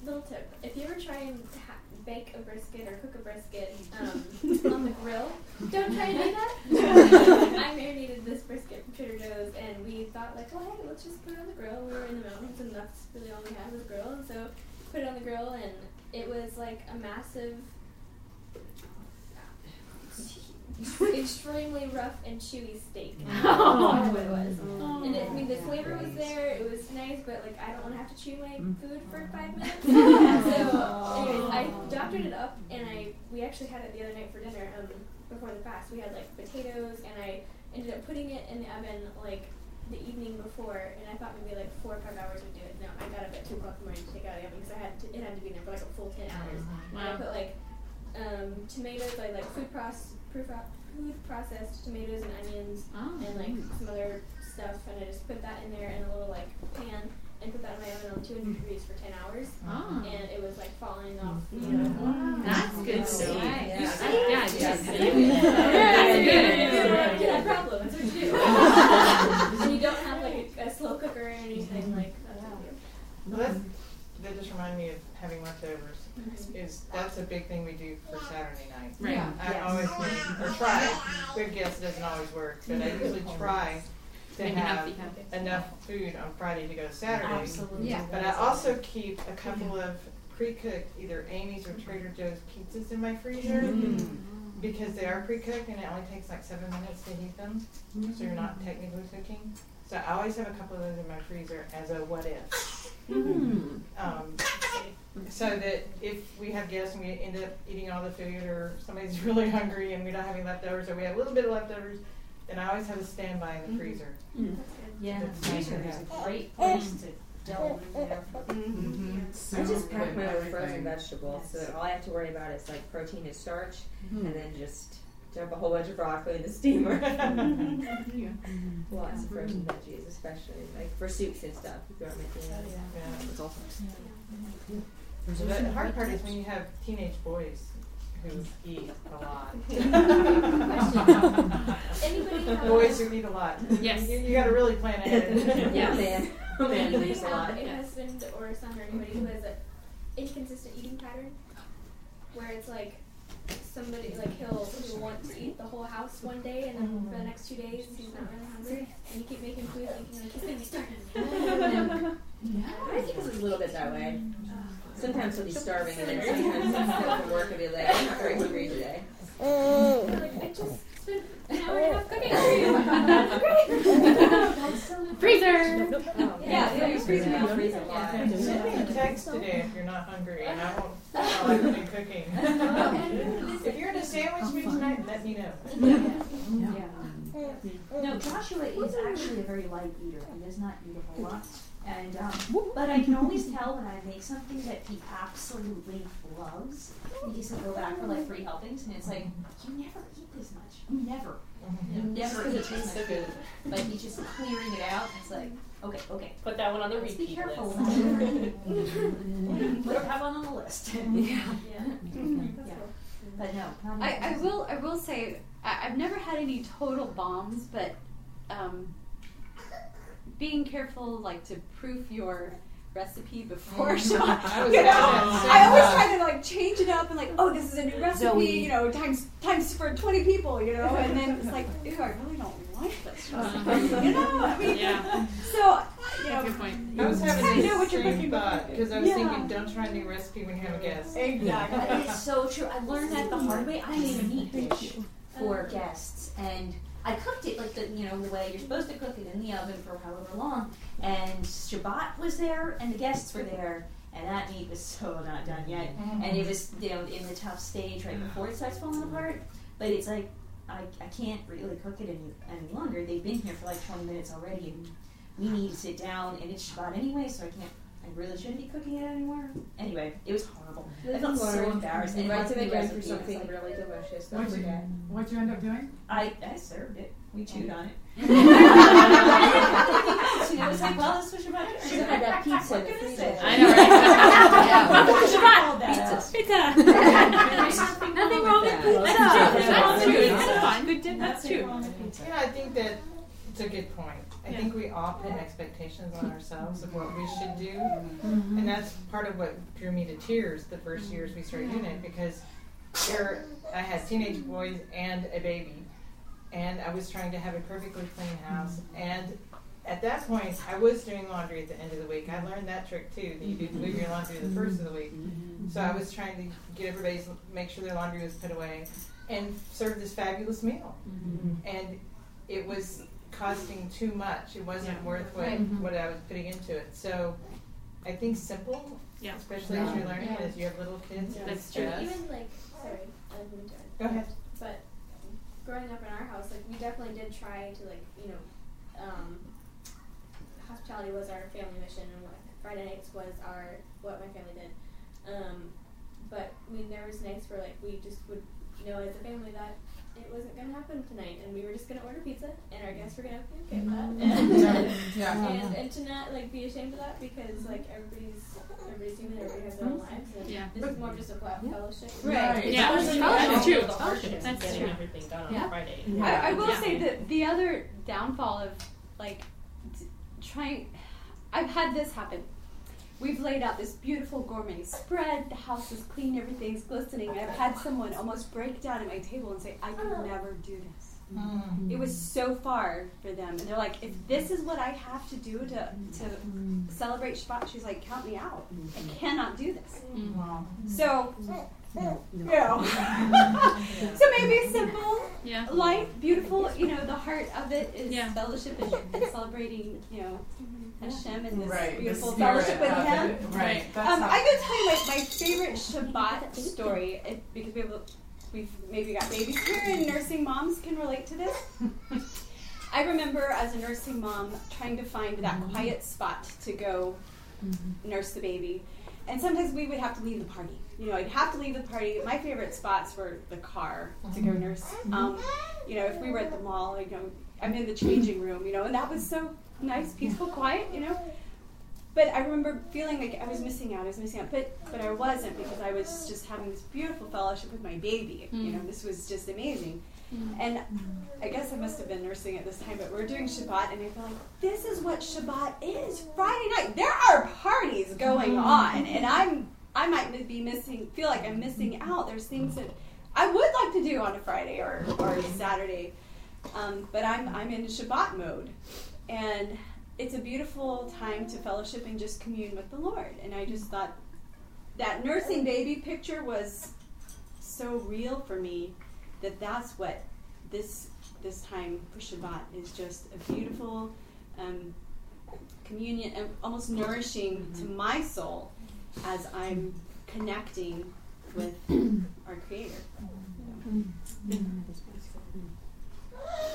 little tip: if you ever try and ha- bake a brisket or cook a brisket um, on the grill, don't try and do that. I marinated this brisket from Trader Joe's, and we thought like, oh hey, let's just put it on the grill. We were in the mountains, and that's really all we had was a grill, and so put it on the grill, and it was like a massive. extremely rough and chewy steak. Oh. That's what it was. Oh. And it, I mean, the flavor was there. It was nice, but like I don't want to have to chew my food for five minutes. so, anyways, I doctored it up, and I we actually had it the other night for dinner. Um, before the fast, we had like potatoes, and I ended up putting it in the oven like the evening before, and I thought maybe like four or five hours would do it. No, I got up at two o'clock in the morning to take out of the oven because I had to, it had to be in there for like a full ten hours. And I put like um, tomatoes, like like food process, food processed tomatoes and onions, Oh. and like some other stuff, and I just put that in there in a little like pan. And put that in my oven on 200 mm. degrees for 10 hours, Ah. and it was like falling off. You mm-hmm. know, That's good stuff. Yeah, You yeah. see? Yeah, Yeah, yes. that's Yeah, good. That's Yeah, good. yeah, problem. That's what you do. and you don't have like a, a slow cooker or anything like that. Well, that's, that just reminded me of having leftovers. Is that's a big thing we do for Saturday night. Right. Yeah. I Yes. always make, or try. Good guess doesn't always work, but I usually try to Make have enough to enough food on Friday to go Saturday. Absolutely. Yeah. But I also keep a couple of pre-cooked either Amy's or Trader Joe's pizzas in my freezer. Mm. Because they are pre-cooked and it only takes like seven minutes to heat them, so you're not technically cooking. So I always have a couple of those in my freezer as a what if. Mm. Um, so that if we have guests and we end up eating all the food, or somebody's really hungry and we don't have any leftovers, or we have a little bit of leftovers, then I always have a standby in the mm-hmm. freezer. Mm. Yeah, That's the freezer is a great mm-hmm. place to delve in there. Mm-hmm. I just pack my own frozen vegetables, so that all I have to worry about is like protein and starch, and then just dump a whole bunch of broccoli in the steamer. Lots of frozen veggies, especially like for soups and stuff. If you're making oh, that. Yeah. That's awesome. So the hard part is when you have teenage boys who eat a lot. Anybody have- boys who eat a lot. Yes. You, you got to really plan ahead. Yeah, man. Man, Anybody eats a lot. have a husband or son or anybody who has an inconsistent eating pattern, where it's like somebody like he'll he'll want to eat the whole house one day, and then for the next two days he's not really hungry, and you keep making food thinking like he's gonna be starving. I think it's a little bit that way. Sometimes he'll be starving, and then sometimes he'll come from work and be like, I'm not very hungry today. Mm. like I just spent an hour and a half cooking for you. Freezer. Yeah, yeah, you're freezing out, a lot. Send me a text today if you're not hungry, and I won't while I've been cooking. if you're in a sandwich mood tonight, let me know. No, Joshua is actually a very light eater. He does not eat a whole lot. And um, but I can always tell when I make something that he absolutely loves. And he said go back for like three helpings, and it's like you never eat this much. You never, you never eat this much. But he's just clearing it out. And it's like okay, okay. Put that one on the Let's repeat be careful. list. Put that one on the list. Yeah. yeah. But no, I, I will I will say I, I've never had any total bombs, but um, being careful like to proof your recipe before Mhm. shot. I was you know, I always try to like change it up and like, oh, this is a new recipe, Zoe. you know, times times for twenty people, you know, and then it's like, ew, I really don't like this recipe, you know. I mean, Yeah. so you know, I was having I the know what you're same cooking thought because I was Yeah. thinking, don't try a new recipe when you have a guest. Exactly. But it's so true. I learned that the hard way. I didn't even eat fish for guests, and I cooked it like the you know the way you're supposed to cook it in the oven for however long. And Shabbat was there, and the guests were there, and that meat was so not done yet, mm-hmm. and it was you know in the tough stage right mm-hmm. before it starts falling apart. But it's like I, I can't really cook it any any longer. They've been here for like 20 minutes already, and we need to sit down, and it's Shabbat anyway, so I can't. I really shouldn't be cooking it anymore. Anyway, it was horrible. I felt so embarrassed. And Invite it them wasn't again for recipe, it was something like- really delicious. Don't What'd you, forget. what'd you end up doing? I, I served it. We oh. chewed on it. I it was like, well, this was Shabbat. Should have had that pizza in the freezer. I know, right? Yeah. Shabbat. Pizza. Nothing wrong with pizza. That's true. That's fine. Good tip. That's true. Yeah, I think that it's a good point. I think we all put expectations on ourselves of what we should do, Mm-hmm. and that's part of what drew me to tears the first mm-hmm. years we started doing it because there I had teenage boys and a baby, and I was trying to have a perfectly clean house. Mm-hmm. And at that point, I was doing laundry at the end of the week. I learned that trick too. That you do move your laundry the first of the week. Mm-hmm. So I was trying to get everybody's make sure their laundry was put away, and serve this fabulous meal. And it was costing too much. It wasn't worth what Right. what I was putting into it. So I think simple, Yeah. especially as you're learning, as you have little kids. That's is true. Even like, sorry, I didn't mean to Go ahead. But growing up in our house, like we definitely did try to like you know, um, hospitality was our family mission, and what Friday nights was our what my family did. Um, but I mean, there was nights where like we just would know as a family that it wasn't going to happen tonight, and we were just going to order pizza, and our guests were going to be okay with that, and, Yeah. and and to not like be ashamed of that because like everybody's everybody's human, everybody has their own lives, and Yeah. this is more just a flat fellowship. Right. Yeah, that's true. The hardship is That's getting true. everything done on Yeah. Friday. I, I will Yeah. say that the other downfall of like d- trying, I've had this happen. We've laid out this beautiful gourmet spread. The house is clean. Everything's glistening. I've had someone almost break down at my table and say, "I could oh. never do this." Mm. It was so far for them, and they're like, "If this is what I have to do to to mm. celebrate Shabbat," she's like, "Count me out. I mm. cannot do this." So, you know. so maybe simple, Yeah. light, beautiful. You know, the heart of it is Yeah. fellowship and, and celebrating. You know, mm-hmm. Hashem and this Right, beautiful spirit fellowship with Him. it. Right, Um, I'm gonna tell you my, my favorite Shabbat story it, because we have, we've maybe got babies here and nursing moms can relate to this. I remember as a nursing mom trying to find that mm-hmm. quiet spot to go mm-hmm. nurse the baby. And sometimes we would have to leave the party. You know, I'd have to leave the party. My favorite spots were the car to go nurse. Mm-hmm. Um, you know, if we were at the mall, you know, I'm in the changing room, you know, and that was so nice, peaceful, quiet, you know. But I remember feeling like I was missing out. I was missing out, but but I wasn't because I was just having this beautiful fellowship with my baby. You know, mm. this was just amazing. Mm. And I guess I must have been nursing at this time, but we're doing Shabbat, and I feel like this is what Shabbat is. Friday night, there are parties going mm. on, and I'm I might be missing, feel like I'm missing out. There's things that I would like to do on a Friday or, or a Saturday, um, but I'm I'm in Shabbat mode, and it's a beautiful time to fellowship and just commune with the Lord. And I just thought that nursing baby picture was so real for me that that's what this this time for Shabbat is just a beautiful um, communion and almost nourishing to my soul as I'm connecting with our Creator.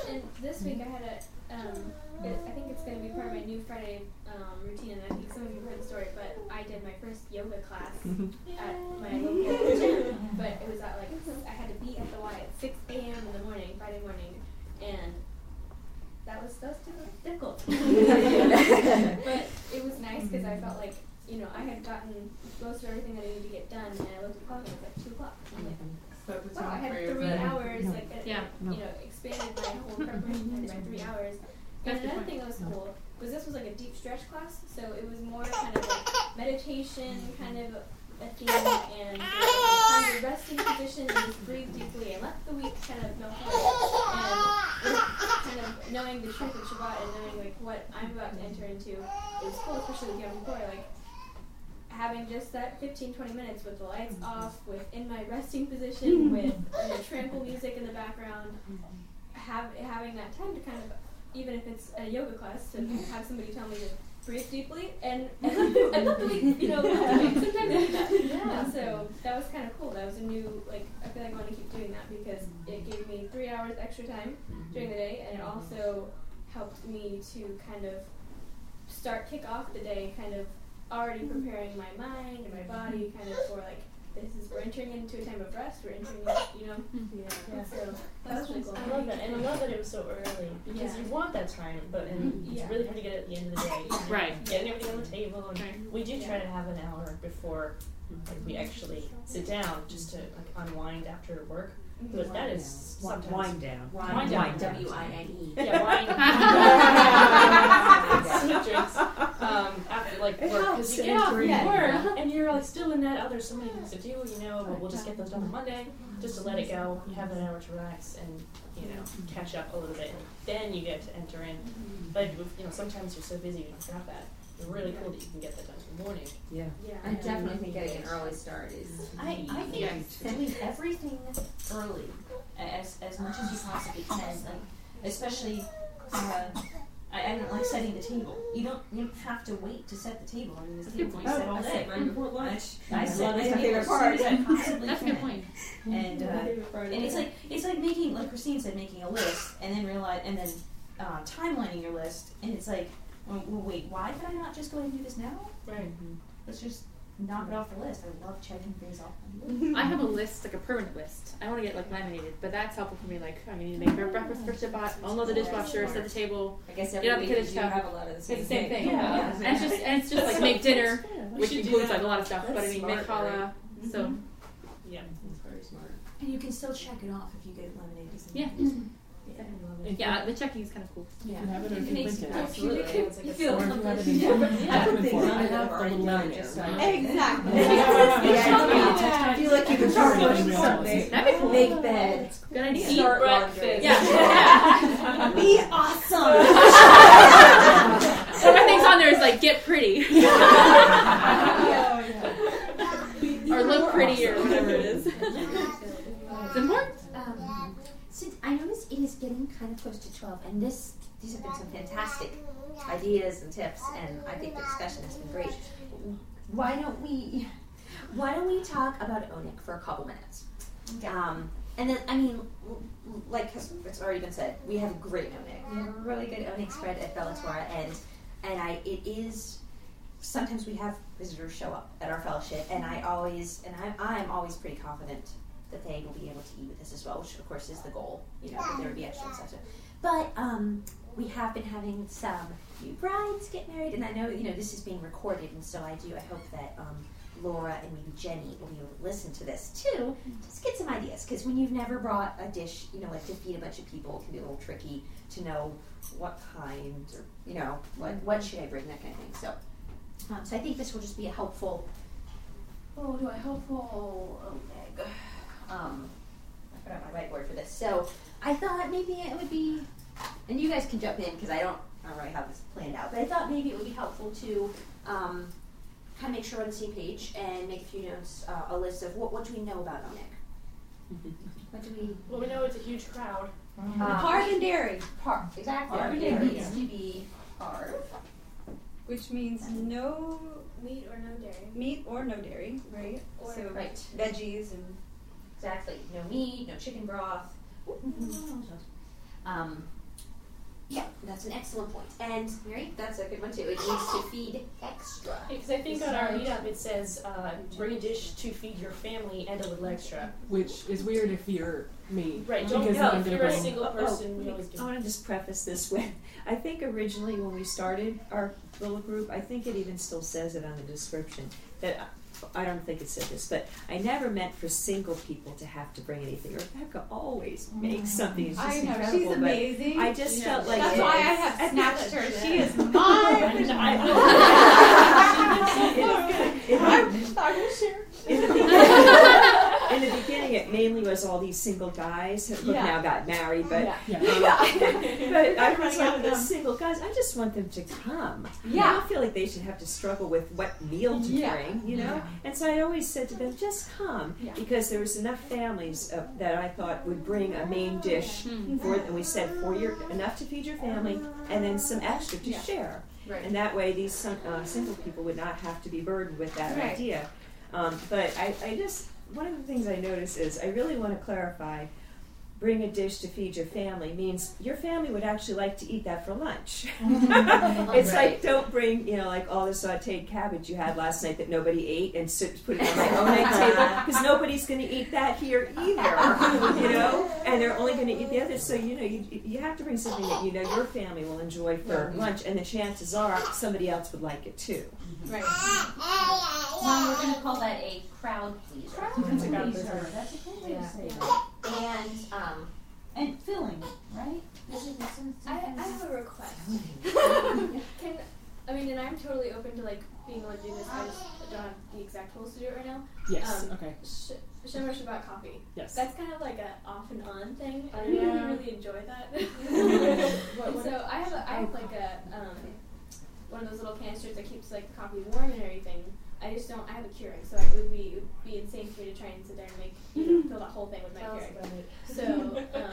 And this week I had a, um, it, I think it's going to be part of my new Friday um, routine, and I think some of you heard the story, but I did my first yoga class at my local gym, but it was at like, I had to be at the Y at 6 a.m. in the morning, Friday morning, and that was, that was difficult. but it was nice because I felt like, you know, I had gotten most of everything that I needed to get done, and I looked at the clock and it was like 2 o'clock. I'm like, Focus wow, I had three then. hours, like, uh, Yeah. you know, expanded my whole preparation time by three hours. And That's the another thing that was cool was this was like a deep stretch class, so it was more kind of like meditation, kind of a theme, and kind of resting position and just breathe deeply and let the week kind of melt away. And kind of knowing the truth of Shabbat and knowing like what I'm about to enter into is cool, especially with Yom Kippur, like having just that 15 20 minutes with the lights mm-hmm. off with in my resting position with know, tranquil music in the background mm-hmm. have having that time to kind of even if it's a yoga class to mm-hmm. have somebody tell me to breathe deeply and and let the, week, you know the sometimes I do that. Yeah. and so that was kind of cool. That was a new like I feel like I want to keep doing that because it gave me three hours extra time during the day and it also helped me to kind of start kick off the day kind of already preparing my mind and my body kind of for like this is we're entering into a time of rest we're entering you know yeah, so that was really cool I love that, and I love that it was so early because Yeah. you want that time, but and mm-hmm. Yeah. it's really hard to get it at the end of the day. Right. Getting everything on the table, and we do try to have an hour before like we actually sit down just to like unwind after work. But that is sometimes Wind down. Wind down. W I N E. Yeah, wine. Sweet drinks. Um, after like It work, because you get off enter from work and you're like still in that. Oh, there's so many things to do. You know, but we'll just get those done on Monday, just to let it go. You have that hour to relax and you know catch up a little bit, and then you get to enter in. But you know, sometimes you're so busy you don't have that. It's really cool that you can get that done in the morning. Yeah. yeah I definitely think getting an early start is. I, I think doing everything early as, as much as you possibly can, like, especially, uh, I, I don't like setting the table. You don't, you don't have to wait to set the table. I mean, this table you set all I day. sit right before lunch. I I set love my it. It's my table favorite as part. soon as I possibly That's a can. good point. And, uh, and it's like it's like making like Christine said, making a list and then realize and then uh, timelining your list, and it's like, well, well, wait, why could I not just go ahead and do this now? Right. Let's just knock it off the list. I love checking things off. I have a list, like a permanent list. I want to get like laminated, but that's helpful for me. Like, I need to make bre- breakfast for Shabbat, unload the dishwasher, set the table. I guess Get every out the week kiddush you tub. have a lot of the It's same the same thing. Yeah. And it's just and it's just like make dinner, We which includes like a lot of stuff. But I That's mean, make smart, challah. So mm-hmm. Yeah. That's very smart. And you can still check it off if you get laminated. yeah, Yeah. yeah. The checking is kind of cool. Yeah. You have it or You you can can ex- print it. Absolutely. It's like You feel Or if you have it in Yeah. I put things I on have the already little done, laminator. just so- like- Exactly. I feel like you can start Yeah. doing something. That'd be cool. Make bed. Good idea. Eat Start breakfast. laundry. Yeah. Be awesome. One of my things on there is like get pretty or look pretty or whatever it is. It's important. Um, since I noticed it is getting kind of close to 12, and this these have been some fantastic ideas and tips, and I think the discussion has been great. Why don't we why don't we talk about oneg for a couple minutes? Um, and then, I mean, like has- it's already been said, we have a great oneg. We have a really good oneg spread at Bellatora, and and I it is sometimes we have visitors show up at our fellowship, and I always and I I'm always pretty confident that they will be able to eat with us as well, which of course is the goal. You know, that there would be extra stuff. But um, we have been having some new brides get married, and I know you know this is being recorded, and so I do. I hope that um, Laura and maybe Jenny will be able to listen to this too, just get some ideas. Because when you've never brought a dish, you know, like to feed a bunch of people, it can be a little tricky to know what kind or you know, like what should I bring, that kind of thing. So, um, so I think this will just be a helpful. Oh, do I helpful oh, egg? Um, I put out my whiteboard for this. So I thought maybe it would be, and you guys can jump in because I don't, I don't really have this planned out. But I thought maybe it would be helpful to um, kind of make sure we're on the same page and make a few notes, uh, a list of what what do we know about oneg. What do we? Well, we know it's a huge crowd. Um, Parve and dairy. Par, exactly. Parve and dairy. needs to be parve. Which means no meat or no dairy. Meat or no dairy, right? Or- so Right. veggies and Exactly. No meat, no chicken broth. Um, yeah, that's an excellent point. And Mary, that's a good one too. It needs to feed extra. Because I think on our meetup it says uh, bring a dish to feed your family and a little extra. Which is weird if you're me. Right, don't because know I'm if you're a single person. we always do. I want to just preface this with I think originally when we started our little group, I think it even still says it on the description that I don't think it said this, but I never meant for single people to have to bring anything. Rebecca always mm-hmm. makes something. It's just I know, incredible. she's amazing. I just Yeah. felt like That's why I have snatched her. She is mine. I the, beginning, in the beginning, it mainly was all these single guys who Yeah. now got married, but Yeah. um, Yeah. but I was Running out like of these single guys. I just want them to come. Yeah. I don't feel like they should have to struggle with what meal to Yeah. bring, you know. Yeah. And so I always said to them, just come, Yeah. because there was enough families uh, that I thought would bring a main dish Hmm. for, and we said for your enough to feed your family, and then some extra to Yeah. share. Right. And that way, these uh, single people would not have to be burdened with that Right. idea. Um, but I, I just, one of the things I notice is I really want to clarify bring a dish to feed your family means your family would actually like to eat that for lunch. it's Right. like don't bring, you know, like all the sauteed cabbage you had last night that nobody ate and sit, put it on my own next table because nobody's going to eat that here either, you know, and they're only going to eat the others. So you know, you, you have to bring something that you know your family will enjoy for lunch, and the chances are somebody else would like it too. Right. Mom, we're going to call that a crowd pleaser. That's a crowd pleaser. That's a good way to say that. And um, And filling, right? I, I have a request. Can I mean, and I'm totally open to like being able to do this. I just don't have the exact tools to do it right now. Yes, Um, okay. Sh- Shomer Shabbat coffee. Yes. That's kind of like an off and on thing. I Oh, really, yeah. really enjoy that. What- what- so I have, a, I have like a um, one of those little canisters that keeps like the coffee warm and everything. I just don't. I have a Keurig, so it would be it would be insane for me to try and sit there and make you know fill that whole thing with my Tell us Keurig. So um,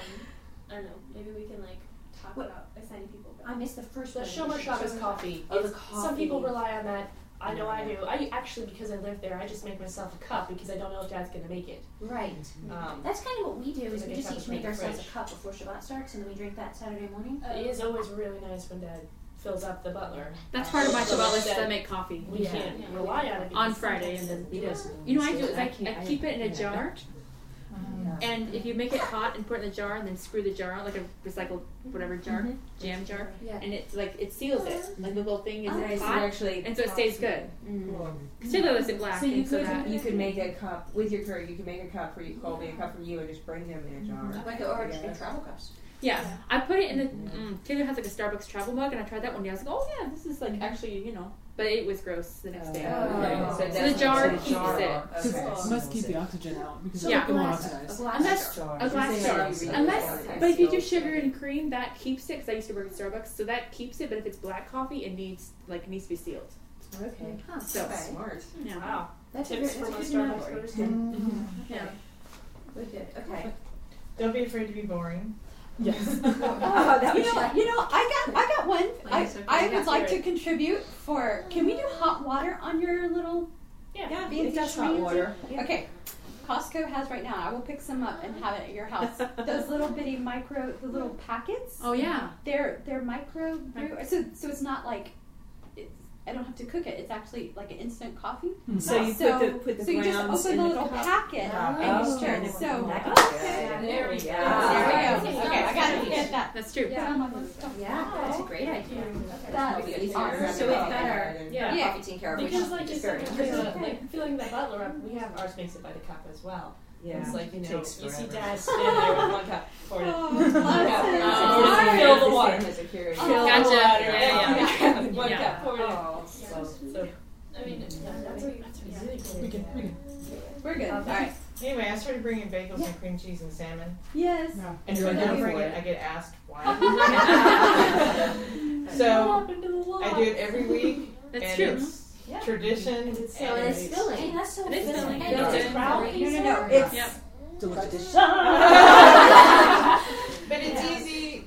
I don't know. Maybe we can like talk What- about assigning people. I missed the first The one. Shomer Shabbos coffee. Oh, the It's- Some people rely on that. I know I do. I actually, because I live there, I just make myself a cup because I don't know if Dad's gonna make it. Right. Um, That's kind of what we do. Is we just each make milk ourselves a cup before Shabbat starts, and then we drink that Saturday morning. it is always really nice when Dad fills up the butler. That's part of my So Shabbat list that I make coffee. We Yeah. can't rely on it on Friday, and then He doesn't. You know what I do is I, can't- I keep it in a yeah. jar, uh-huh. and if you make it hot and put it in the jar, and then screw the jar on like a recycled whatever jar, mm-hmm. jam jar, Yeah. and it's like it seals it, oh, like the little thing is Oh, so hot, actually and so it stays good. Mm. Particularly if it's black. So you and so could you could make a cup with your Keurig. You could make a cup for you, Colby, a cup for you, and just bring them in a jar. Like or Yeah. travel cups. Yeah, I put it in the. Mm, Taylor has like a Starbucks travel mug, and I tried that one day. I was like, oh yeah, this is like actually you know, but it was gross the next day. Oh, okay. So, So the jar so keeps jar- it. Because Okay. it must keep the oxygen out because Yeah. it won't glass- oxidize. a glass Unless jar. a glass jar, say unless, but if you do sugar and cream, that keeps it. Because I used to work at Starbucks, so that keeps it. But if it's black coffee, it needs like needs to be sealed. Okay. Huh. So okay. Smart. yeah. Wow. That's a Tips good, from that's a a Starbucks memory. barista. Yeah. Wicked. Okay. Don't be afraid to be boring. Yes. Oh, that you was know, you know, I got, I got one. I, okay. I would like hear to contribute for. Can we do hot water on your little? Yeah. Yeah, fancy it hot water. Yeah. Okay. Costco has right now. I will pick some up and have it at your house. Those little bitty micro, the little packets. Oh yeah. They're they're micro brew. So so it's not like. It's, I don't have to cook it. It's actually like an instant coffee. Hmm. So you so, put the put the so you just open in the the little cup. packet Oh, and you stir stir. So That there goes good. There we go. we go. Okay, I gotta get that. That's true. Put on my list. Yeah, that's a great idea. That's So we've awesome. got our Yeah. yeah. coffee taken care of, which Because like you said, very with nice. the, like filling the butler up, we have ours makes it by the cup as well. Yeah. It's like you know, Takes you see forever. Dad stand there with one cup for it. Oh, One cup, bless fill the water. Same as a Keurig. Fill the Gotcha. water. Yeah, yeah. One Yeah. cup for it. Oh, So, so I mean, yeah, that's what you, that's yeah. really cool. We can, we can. We're good. All right. Anyway, I started bringing bagels and cream cheese and salmon. Yes. And if I like, don't bring it, it." I get asked why. so I do it every week, That's and true. it's Yeah. tradition. So and it's filling. Hey, that's so It is filling. filling. And it's a crowd No, no, no. It's Yep. Delicious. But it's easy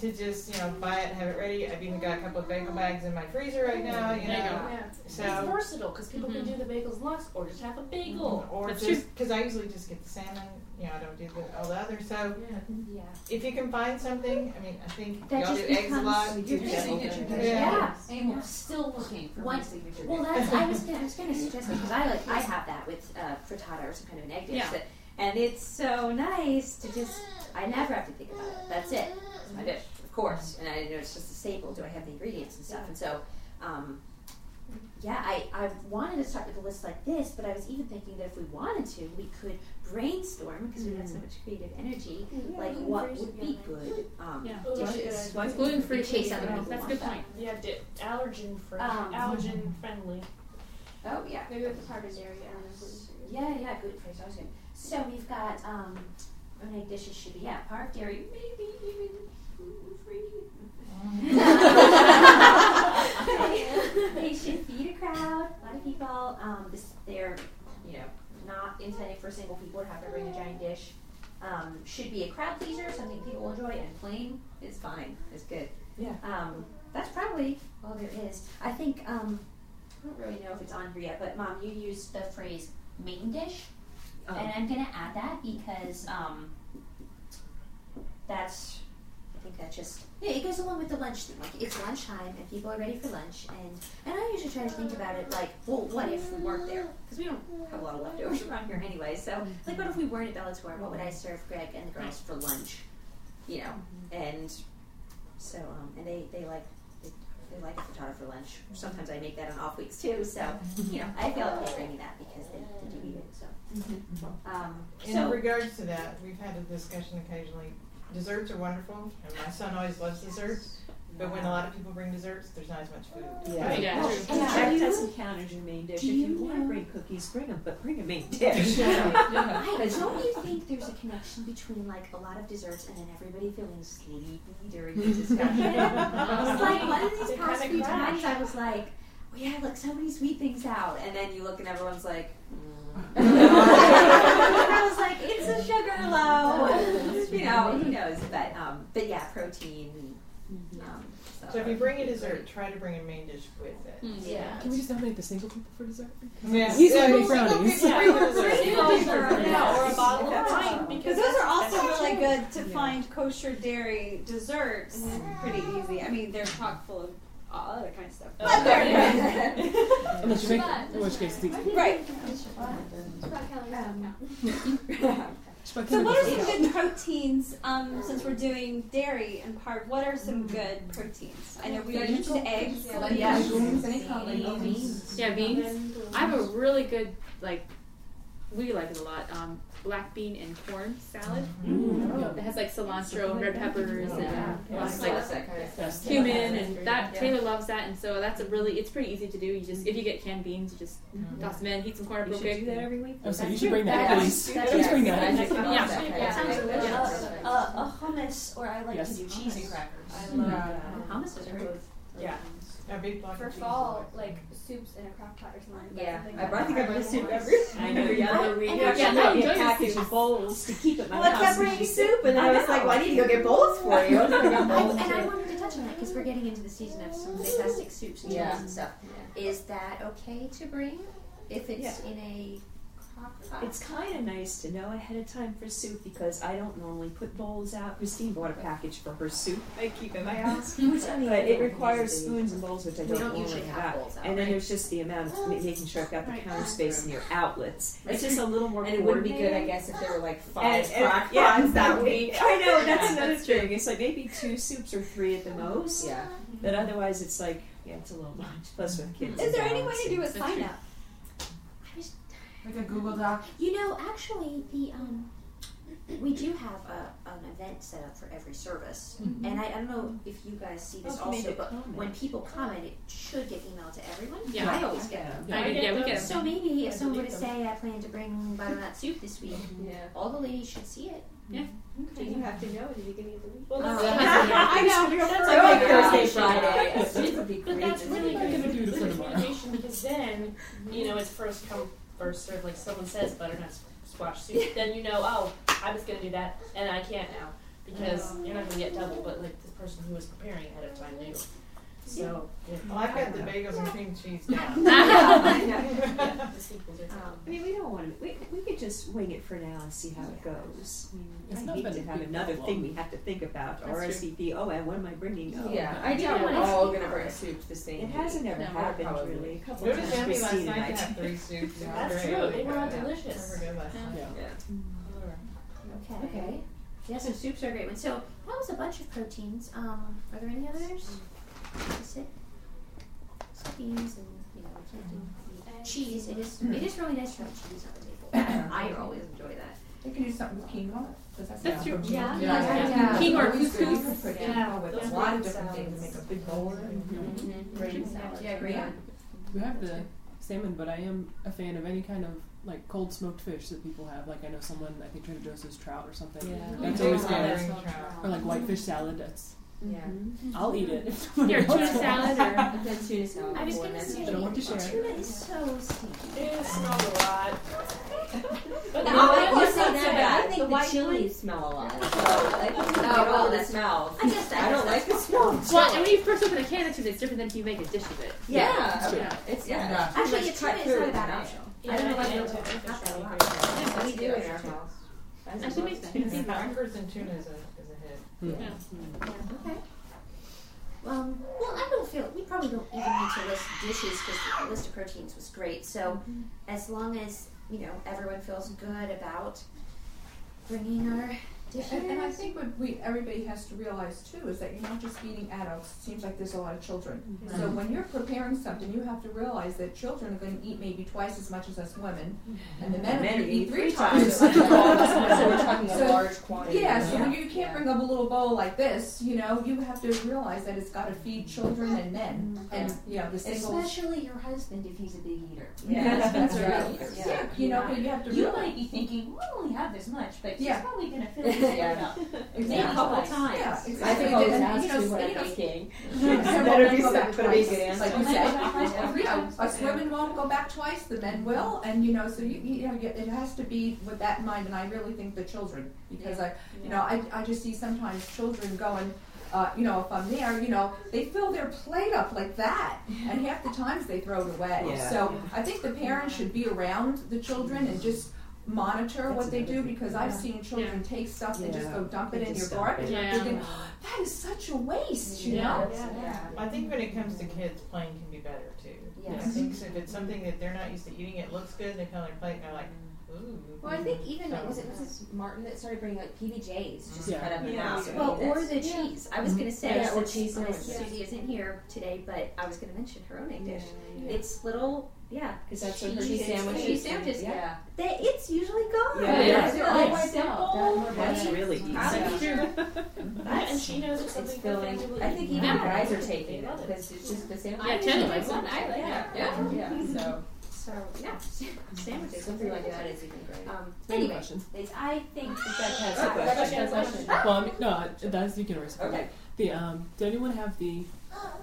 for to just, you know, buy it, and have it ready. I've even got a couple of bagel bags in my freezer right now, you know. go. Yeah. It's So, versatile because people can do the bagels lunch or just have a bagel. or That's just, because I usually just get the salmon, you know, I don't do the, all the other. So, Yeah. Yeah. if you can find something, I mean, I think That y'all do just eggs a lot. your Yeah. signature dish. Yeah. Yeah. And we're still looking for One- my signature. Well, that's I was gonna, I was gonna suggest it because I like I have that with uh, frittata or some kind of an egg dish, Yeah. that, and it's so nice to just I never have to think about it. That's it. It's my dish, of course, and I know it's just a staple. Do I have the ingredients and stuff? And so, um, yeah, I I wanted to start with a list like this, but I was even thinking that if we wanted to, we could brainstorm because we have so much creative energy. Like what would be good um, Yeah. Dishes good. Gluten free in case other people That's a want good that. point. Yeah, di- allergen free, Um, allergen friendly. Oh yeah. Maybe with the carbon dairy and the gluten free. Yeah, yeah, good phrase. I was good. So we've got um, our egg dishes should be yeah, parve dairy, maybe even gluten free. they should feed a crowd, a lot of people. Um, this they're you know not intended for single people to have to bring a giant dish. Um, should be a crowd pleaser, something people will enjoy, and plain is fine. It's good. Yeah. Um, that's probably all there is. I think um, I don't really know if it's on here yet, but mom, you used the phrase main dish. Oh. And I'm gonna add that because um, that's I think that just yeah, it goes along with the lunch thing. Like it's lunchtime and people are ready for lunch, and and I usually try to think about it like, well, what if we weren't there? Because we don't have a lot of leftovers around here anyway. So like, what if we weren't at Bellator? What would I serve Greg and the girls for lunch? You know, and so um, and they they like. They, they like a frittata for lunch. Sometimes I make that on off weeks too, so you know I feel okay bringing that because they, they do eat it. So, um, In so regards to that, we've had a discussion occasionally. Desserts are wonderful, and my son always loves desserts. But when a lot of people bring desserts, there's not as much food. Yeah. Yeah, Well, true. and Yeah. that you- doesn't count as your main dish. do If you you want to bring cookies, bring them, but bring a main dish. yeah. I, don't you think there's a connection between like a lot of desserts and then everybody feeling sleepy during the discussion? I was like, one of these They past few times, I was like, well, yeah, look, so many sweet things out, and then you look and everyone's like. Mm. I was like, it's a sugar low, you know. Who knows? But um, but yeah, protein. Um, So if you bring a dessert, try to bring a main dish with it. Yeah. Can we just nominate the single people for dessert? Yeah. You Yeah, can make brownies. people bring the dessert. Yeah, or a bottle of wine Because because those are also really true. good to find kosher dairy desserts. Pretty easy. I mean, they're chock full of all other kind of stuff. But they're yeah. good. Unless you make in which case it's easy. right. Sprout calories don't count. So, what are some good proteins? Um, since we're doing dairy and parve, what are some good proteins? I know we already mentioned eggs. Yeah. beans. Yeah, beans. I have a really good like. We like it a lot. Um, black bean and corn salad. It has like cilantro and red peppers and lots of, like cumin and that Taylor loves that and so that's a really it's pretty easy to do. You just if you get canned beans, you just toss them in, heat some corn up You real should quick. do that every week. Oh, so you should bring that, That's- please. that's- Please bring that. Yeah. That sounds delicious. Uh, uh, a hummus, or I like Yes. to do cheese and crackers. I love that. Hummus is great. Yeah. A big block For of cheese. fall, like soups in a crock pot or something. that's Yeah, something I that brought the I good soup every. I know. Every Yeah. other week. And Yeah, actually, no, I enjoy get package of bowls to keep at my Well, I kept bringing soup, and then I, I was like, know. well, I need to go get bowls for you. And I got And, and I wanted to touch on that because we're getting into the season of some fantastic soups and Yeah. and stuff. Is that okay to bring if it's Yeah. in a crock pot? It's kind of nice to know ahead of time for soup because I don't normally put bowls out. Christine bought a package for her soup I keep in my house. but it requires spoons and bowls, which I don't, don't normally usually have have out. bowls out, And then right? there's just the amount of ma- making sure I've got the counter space near outlets. It's just a little more And it would be good, I guess, if there were like five and- crock yeah, pots that week. I know that's another thing. It's like maybe two soups or three at the mm-hmm. most. Yeah. But otherwise, it's like yeah, it's a little much. Plus with kids. Is there any way to do a balancing. sign up? Like a Google Doc. You know, actually, the um, we do have a, an event set up for every service, Mm-hmm. and I, I don't know if you guys see this Oh, also, but comment. when people comment, it should get emailed to everyone. Yeah. I always get them. I get- yeah, we get So maybe if I someone were to them. say, "I plan to bring butternut soup this week," Yeah. all the ladies should see it. Yeah, Do you have to know at the beginning of the week? Well, Oh, that's, yeah. I know. That's like like Thursday, Thursday, Friday. But, It would be but that's really see. What am I good gonna do to communication because then, you know, it's first come, first served. Like someone says butternut squash soup, then you know, oh, I was gonna do that, and I can't now because oh. you're not gonna get double. But like the person who was preparing ahead of time knew. So, yeah. Well, I've got the bagels and cream cheese down. yeah, the sequels are. Um, I mean, we don't want to. We, we could just wing it for now and see how it goes. I mean, It's I not hate to have another problem. thing we have to think about. That's true. RSVP. Oh, and what am I bringing? Oh, Yeah, no. I doubt wanna we're all gonna her. bring soup the same. It hasn't ever No, happened probably. really. A couple Go to times Jamie last Christine night and I. have three soups. It That's great. true. They were all Yeah. delicious. They were good last night. Yeah. Yeah. Okay. Okay. Yeah, so soups are a great one. So that was a bunch of proteins. Um, are there any others? That's beans and you know, we can't do meat. cheese. It is it is really nice to have cheese on the table. I always enjoy that. You can do something with quinoa. Does that That's sound true. good? Yeah. Yeah. Yeah. Quinoa or Always good. You couscous. can put Yeah. quinoa with Yeah. a lot of different things to make a big bowl. Mm-hmm. Mm-hmm. Green salad. Yeah, great. We have the salmon, but I am a fan of any kind of like cold smoked fish that people have. Like I know someone, I think Trader Joe's has trout or something. Yeah. That's We always do good. have. Or like whitefish salad. That's Yeah. I'll eat it. Here, tuna salad or Then tuna salad. I was gonna then. say I don't want to share. tuna is so stinky. It smells a lot. But No, the I one wasn't that bad. I think the white chilies smell a lot. So I think we can well, the smell. I guess that I don't like the smell. Well, and when you first open a can of tuna, it's different than if you make a dish of it. Yeah, true. yeah, it's yeah. Yeah. Actually, it's cut tuna is not a bad option. I don't know why and we it's don't have that a lot. we do in our house. That's Actually what makes sense. Crackers and tuna is a, is a. Yeah. Okay. Um, well, I don't feel we probably don't even need to list dishes because the list of proteins was great. So, as long as you know everyone feels good about bringing our dishes. And, and I think what we, everybody has to realize too is that you're not just feeding adults, it seems like there's a lot of children. Mm-hmm. So when you're preparing something, you have to realize that children are gonna eat maybe twice as much as us women, mm-hmm. and the men are Men gonna eat eat three three times times. much as all of us women. So we're talking a large quantity. Yeah, so Yeah. you can't bring up a little bowl like this, you know, you have to realize that it's gotta feed children and men, mm-hmm. and, you know, the single. Especially your husband if he's a big eater. Yeah, That's that's right. right. Yeah, Yeah. you know, but you have to You realize. might be thinking, well, I only have this much, but Yeah. she's probably going to fill this Yeah. up. Exactly. A couple Yeah, exactly. I think And, always and, ask you know, me what I'm thinking. Better Better be be back some- better be a twice, good like you said. maybe- You know, us women won't go back twice, the men will, and you know, so you, you know, it has to be with that in mind, and I really think the children, because I, you know, I, I just see sometimes children going, uh, you know, if I'm there, you know, they fill their plate up like that, and half the times they throw it away. Yeah. So I think the parents should be around the children and just monitor That's what they do, good because I've seen children take stuff and just go dump it in your just dump garbage. it. I'm Yeah. thinking, that is such a waste, you know? Yeah. I think when it comes to kids, playing can be better too. I think so if it's something that they're not used to eating, it looks good, and they come on their plate and they're like, ooh. Well, I think even So- was it Mrs. Martin that started bringing like PBJs just Yeah. cut up in Yeah. half. Well, and eat or this. the cheese. I was mm-hmm. going to say, Yeah, or since cheese Miss. Susie isn't here today, but I was going to mention her oneg dish. Yeah. It's little, yeah, Because that's what her cheese cheese sandwiches. Cheese sandwiches. Yeah. They, it's usually gone. Yeah, yeah. They're Yeah. all simple. That's right? really easy. That's true. Yeah, and she knows it's It's something filling. I think even Yeah. the guys are taking it love it. because it's just the sandwich. Yeah, Jen likes it. I like Yeah. Yeah, yeah. So So yeah, sandwiches. something like that is even great. Um, Any anyway, questions? I think That has a question. question, question. Well, I mean, no, that's you can always Okay. The um, did anyone have the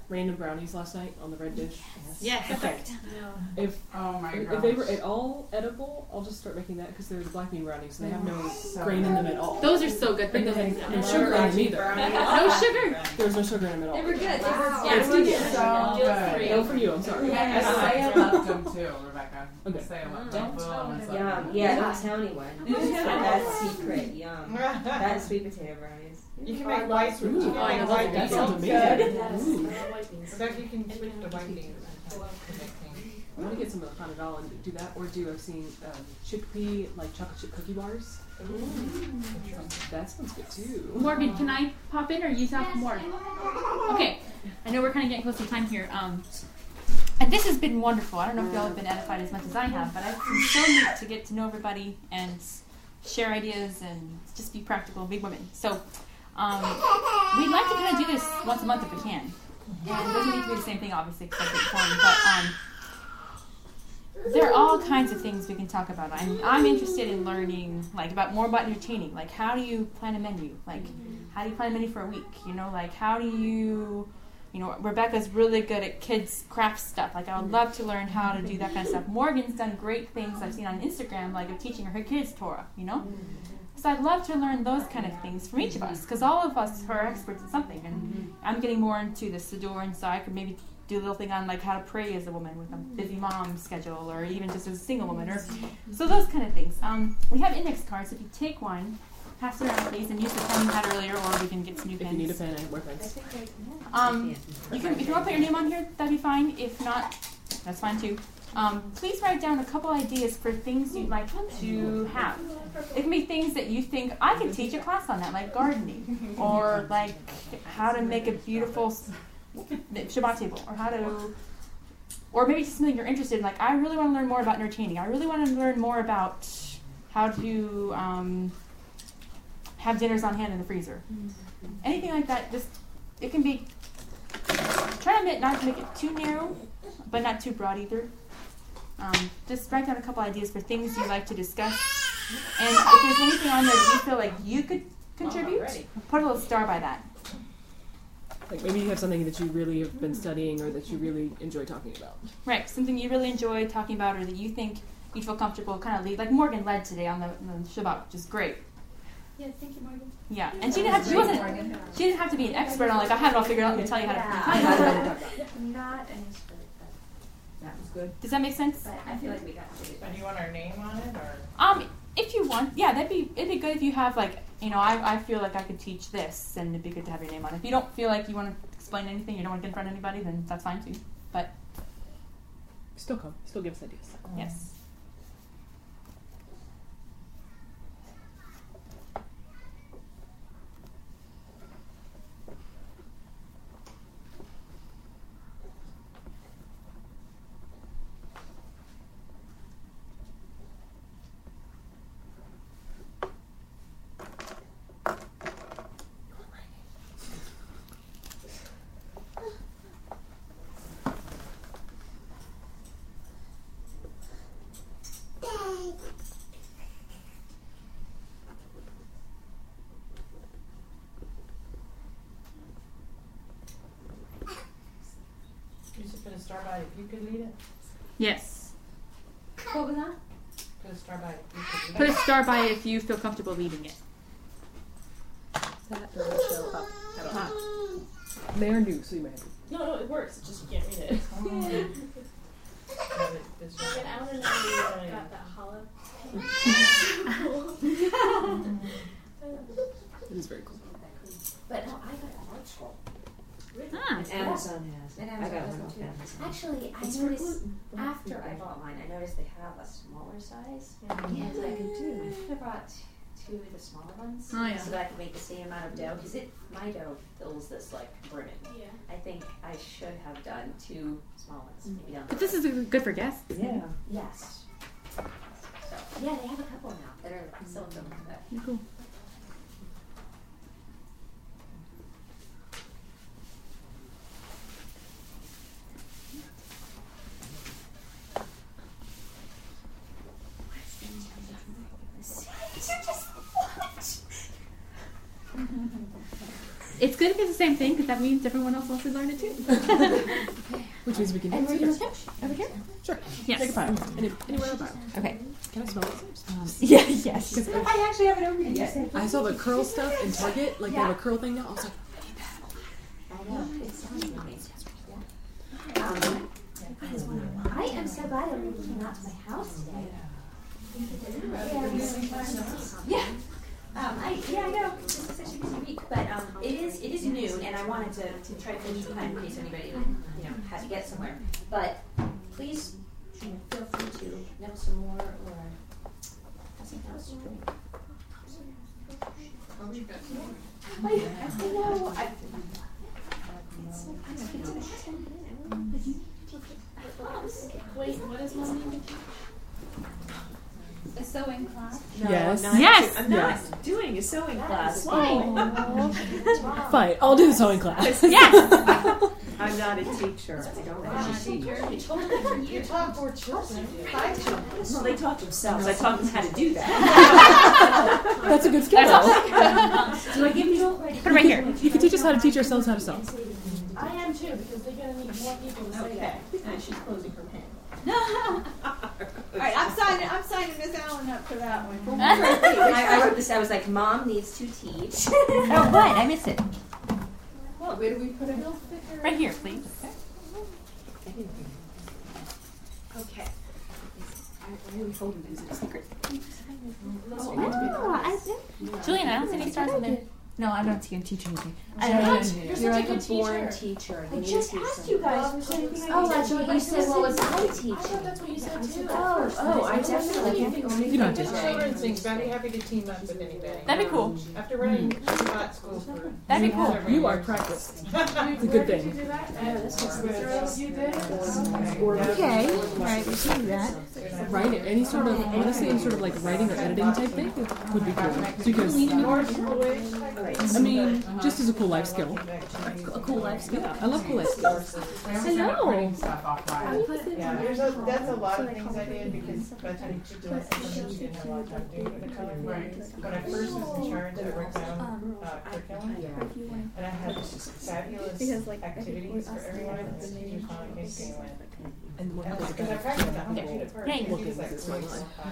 random brownies last night on the red dish? Yes. Okay. No. If Oh my if they were at all edible, I'll just start making that because they're the black bean brownies. and They have no oh, So grain in them at all. Those are so good. And they in. had no sugar in them either. No sugar. There was no sugar in them at all. They were good. They were Yeah, it's good. did. So good. No, for you. I'm sorry. Yeah, Saya loved them too, Rebecca. Okay. Saya loved Don't them. tell her. Yum. Yeah, don't tell anyone. That's secret. Yum. That is sweet potato brownies. You can make white, you Ooh, can oh, make white sounds- beans. that sounds amazing. Yes. Ooh. I love white beans. Rebecca, you can switch to white beans. I want to get some of the panadol and do that, or do I've seen um, chickpea like chocolate chip cookie bars. That sounds good too. Morgan, can I pop in or you talk more? Okay. I know we're kind of getting close to time here. Um, and this has been wonderful. I don't know if y'all have been edified as much as I have, but it's been so neat to get to know everybody and share ideas and just be practical, big women. So um, we'd like to kind of do this once a month if we can. And it doesn't need to be the same thing, obviously. But um, there are all kinds of things we can talk about. I'm, I'm interested in learning, like, about more about entertaining. Like, how do you plan a menu? Like, how do you plan a menu for a week? You know, like, how do you, you know, Rebecca's really good at kids craft stuff. Like, I would love to learn how to do that kind of stuff. Morgan's done great things I've seen on Instagram, like of teaching her kids Torah. You know. So I'd love to learn those kind of things from each of us, because all of us are experts in something. And I'm getting more into the Siddur, and so I could maybe do a little thing on like how to pray as a woman with a busy mom schedule, or even just as a single woman, or so those kind of things. Um, we have index cards. If you take one, pass it around, please, and use the pen you had earlier, or we can get some new If pens. you need a pen, I have more pens. Um, you can, if you want to put your name on here, that'd be fine. If not, that's fine too. Um, please write down a couple ideas for things you'd like to have. It can be things that you think I could teach a class on that, like gardening, or like how to make a beautiful Shabbat table, or how to, or maybe something you're interested in. Like I really want to learn more about entertaining. I really want to learn more about how to um, have dinners on hand in the freezer. Anything like that. Just it can be. Try to make, not to make it too narrow, but not too broad either. Um, just write down a couple ideas for things you'd like to discuss. And if there's anything on there that you feel like you could contribute, put a little star by that. Like maybe you have something that you really have been studying or that you really enjoy talking about. Right, something you really enjoy talking about or that you think you'd feel comfortable kind of lead. Like Morgan led today on the, on the Shabbat, which is great. Yeah, thank you, Morgan. Yeah, and she didn't have to, she wasn't she didn't have to be an expert on like I have it all figured out. Let me tell you how to. Not an expert, but That was good. Does that make sense? but I feel like we got to do So do you want our name on it, or? Um, if you want, yeah, that'd be it'd be good if you have like you know I, I feel like I could teach this, and it'd be good to have your name on it. If you don't feel like you want to explain anything, you don't want to get in front of anybody, then that's fine too. But Still come. Still give us ideas. yes. You should put a star by it if you could lead it. Yes. What was that? Put a star by it if you could lead Put a it. star by it if you feel comfortable leading it. That doesn't show up at all. They are new, so you might have to. No, no, it works. It's just you can't read it. Have it this way. Morgan, I want to know where you got that hollow. It is very cool. But no, I got a large scroll. Ah. Amazon has. And I got has one them off too. Amazon. Actually, I noticed after I bought mine, I noticed they have a smaller size. And I was like, I should have brought two of the smaller ones Oh, yeah. so that I could make the same amount of dough. Because it, my dough fills this like brimming. Yeah. I think I should have done two small ones, maybe down the But this is good for guests. Yeah. Yes. So, yeah, they have a couple now that are silicone. But Cool. It's good if it's the same thing because that means everyone else wants to learn it too. Which means we can And do we're it. gonna over here. Sure. Yes. Take a pile. Any, anywhere in a pile. Okay. Can I smell it? Yeah, yes. I actually haven't opened it yet. I saw the curl stuff in Target. Like they have a curl thing now. I was like, I know. It sounds amazing. Um, I am so glad everybody came out to my house today. Yeah. Um, I, yeah, I know. It's such a busy week, but um, it is it is noon, and I wanted to, to try to finish in time in case anybody you know had to get somewhere. But please, you know, feel free to know some more or something else to. I, I know. I, Wait, what is my name? It's, sewing class? No, Yes. I'm not, Yes. I'm not Yes. doing a sewing class. Why? Fine, I'll do the sewing class. Yes. I'm not a teacher. I don't teach. You talk for children, five children. Well, they taught themselves. I taught them how to do that. That's a good skill. That's though. Do I give you? Put it right here. You can teach us how to teach ourselves how to sew. I am too, because they're gonna need more people to say that. And she's closing her pen. All right, I'm signing. I'm signing Miss Allen up for that one. I, I wrote this. I was like, "Mom needs to teach." Oh, what? I missed it. Well, where do we put it? Right here, please. Okay. I really told him it was a secret. Oh, I Julian, I don't see any stars in there. No, I'm not going to teach anything. I What? know. You're You're like such a a good born oh, teacher. teacher. I just to asked you guys. if there's anything I Oh, that's what you said, said. What was I I teaching? thought that's what you said too. Oh, oh, I definitely can. You don't have The children's things, I'd be happy to team up with anybody. That'd be cool. After running mm. Shabbat school for. That'd be cool. You are years. practiced. It's a good thing. Okay, all right, we can do that. Writing, any sort of, honestly, any sort of like writing or editing type thing would be cool. Because, I mean, just as a cool life skill. A cool life skill. I love cool life skills. Hello. Yeah, there's a, that's a lot of things I did because by the time you took the lesson, you didn't have a lot of time to do it with the color. When I first was in charge, I wrote down, uh, curriculum. And I had fabulous activities for everyone, and the teachers finally came to me and went, And because I practiced on computer first. Yay. and he like,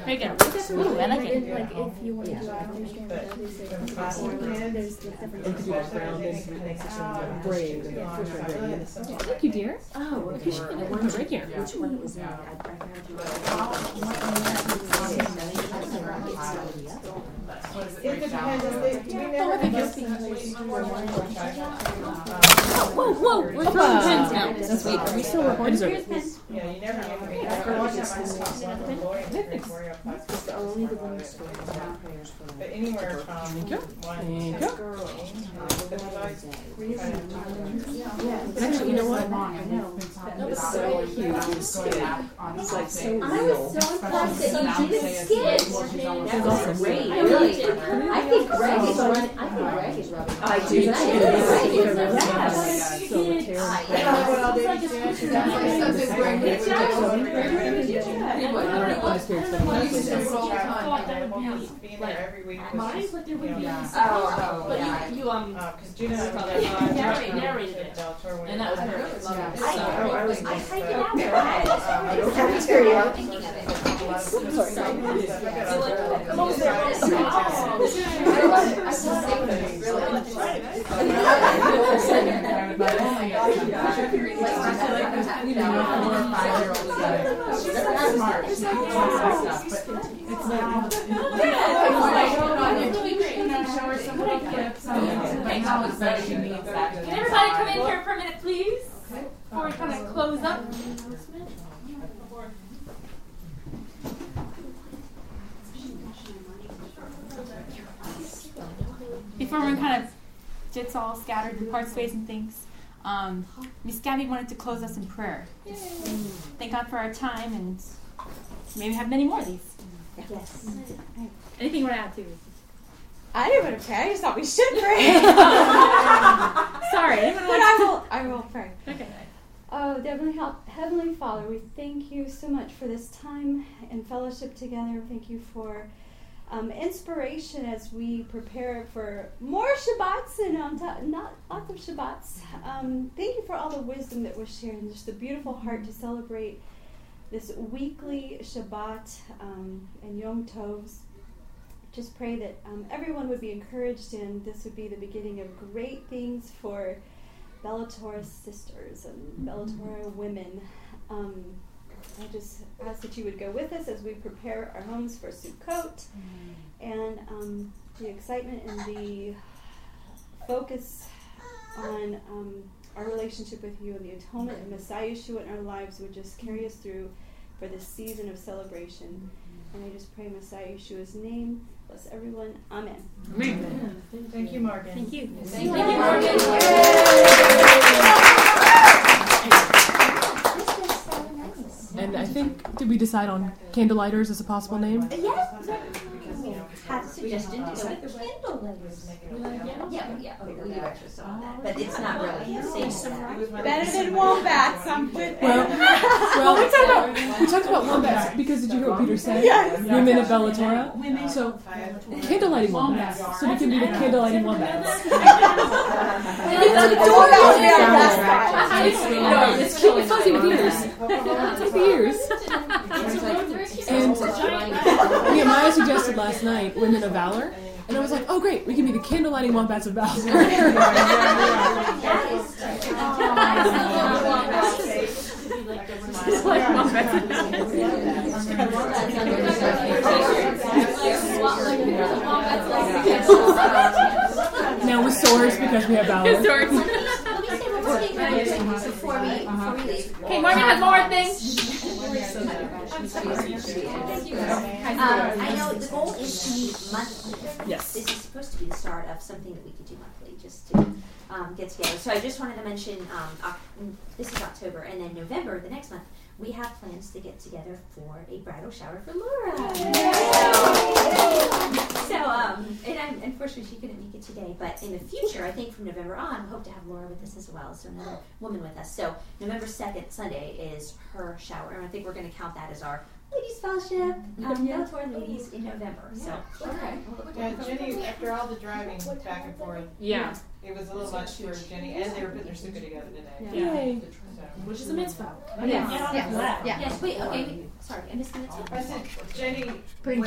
Very good. Ooh, I like it. Like if you want to do after school, there's when like class were kids, there's the different. And to do like rounded and braid and Yeah. fish and braid. So- Thank you, dear. Oh, You should put it right here. Which one was that? I, I It depends, on the- we never had less than four one more Whoa, whoa, we're throwing pens now. That's sweet. Are we still recording? Here's pens. Yeah, you never get me. After one time I stopped one of the boy in the grade four year class. It's only the one. But anywhere from Thank you. one Thank to you. fourteen, but we like kind of- actually, you know what? It's so cute. It's like so I was so impressed that you did a skit. That's awesome. Great, really. I think Greg is run, I think Greg is rubbing. I do Is that too. it? Yes. So with Karen. Yeah, well, they do it. That's something Greg needs to do. I don't know what experience that Well, you was. can do it all the Child time. available, because being there every week was Mine, just, but there you would know, be. yeah. Oh, oh, But yeah. you, you um, Uh, cause Gina and I Probably were narrated- narrated, narrated it. Deltor when and it that was was her. first. Yeah. So, I- I was I just, typed it uh, out. Go ahead. um, I don't Happy have for you. a lot of stuff. I got a- Come over there. I still think that it's really. Can everybody come in here for a minute, please? Before we kind of close up. Before we kind of gets all scattered in parts, ways, and things, um, Miss Gabby wanted to close us in prayer. Thank God for our time and maybe have many more of these. Yes. Anything you want to add to? I didn't want to pray. I just thought we should pray. Sorry, but I will. I will pray. Okay. Oh, Heavenly, Heavenly Father, we thank you so much for this time and fellowship together. Thank you for um, inspiration as we prepare for more Shabbats and um, t- not lots of Shabbats. Um, thank you for all the wisdom that was shared and just the beautiful heart to celebrate this weekly Shabbat um, and Yom Tovs. Just pray that um, everyone would be encouraged and this would be the beginning of great things for Bellator sisters and Bellator women. Um, I just ask that you would go with us as we prepare our homes for Sukkot and um, the excitement and the focus on um, our relationship with you and the atonement of Messiah Yeshua in our lives would just carry us through for this season of celebration. And I just pray Messiah Yeshua's name. Bless everyone. Amen. Thank you, Morgan. Thank you. Thank you, Morgan. And I think did we decide on candlelighters as a possible name? Yes. Have uh, a suggestion to go with candlelighters. Yeah, but yeah, okay, we do extra stuff on that, but it's not really the same as that. Better than wombats. I'm good. Well, well, we talked about we talked about wombats because did you hear what Peter said? Yes. Women of Bellatora. So candlelighting wombats. So we can be the candlelighting wombats. It's adorable. No, it's cute and fuzzy with ears. It's like the ears. And yeah, Maya suggested last night Women of Valor. And I was like, oh great, we can be the candlelighting wombats of Valor. now with swords because we have Valor. Before we, before we leave. Okay, Morgan has more things. Um, I know the goal is to meet monthly. Yes. This is supposed to be the start of something that we could do monthly, just to um, get together. So I just wanted to mention, um, Oc- mm, this is October, and then November, the next month, we have plans to get together for a bridal shower for Laura. So, um, and I'm, unfortunately she couldn't make it today, but in the future, I think from November on, we hope to have Laura with us as well, so another woman with us. So November 2nd, Sunday, is her shower, and I think we're going to count that as our Ladies Fellowship, um, yeah. to our ladies in November. So, Okay. Yeah, Jenny, after all the driving back and forth. Yeah. It was a little much for Jenny, and they were putting their sukkah together today. Yay. So. Which is a mitzvah. Yes. Yes. Yes. Wait. Okay. Sorry, I missed the mitzvah. I said, Jenny Putting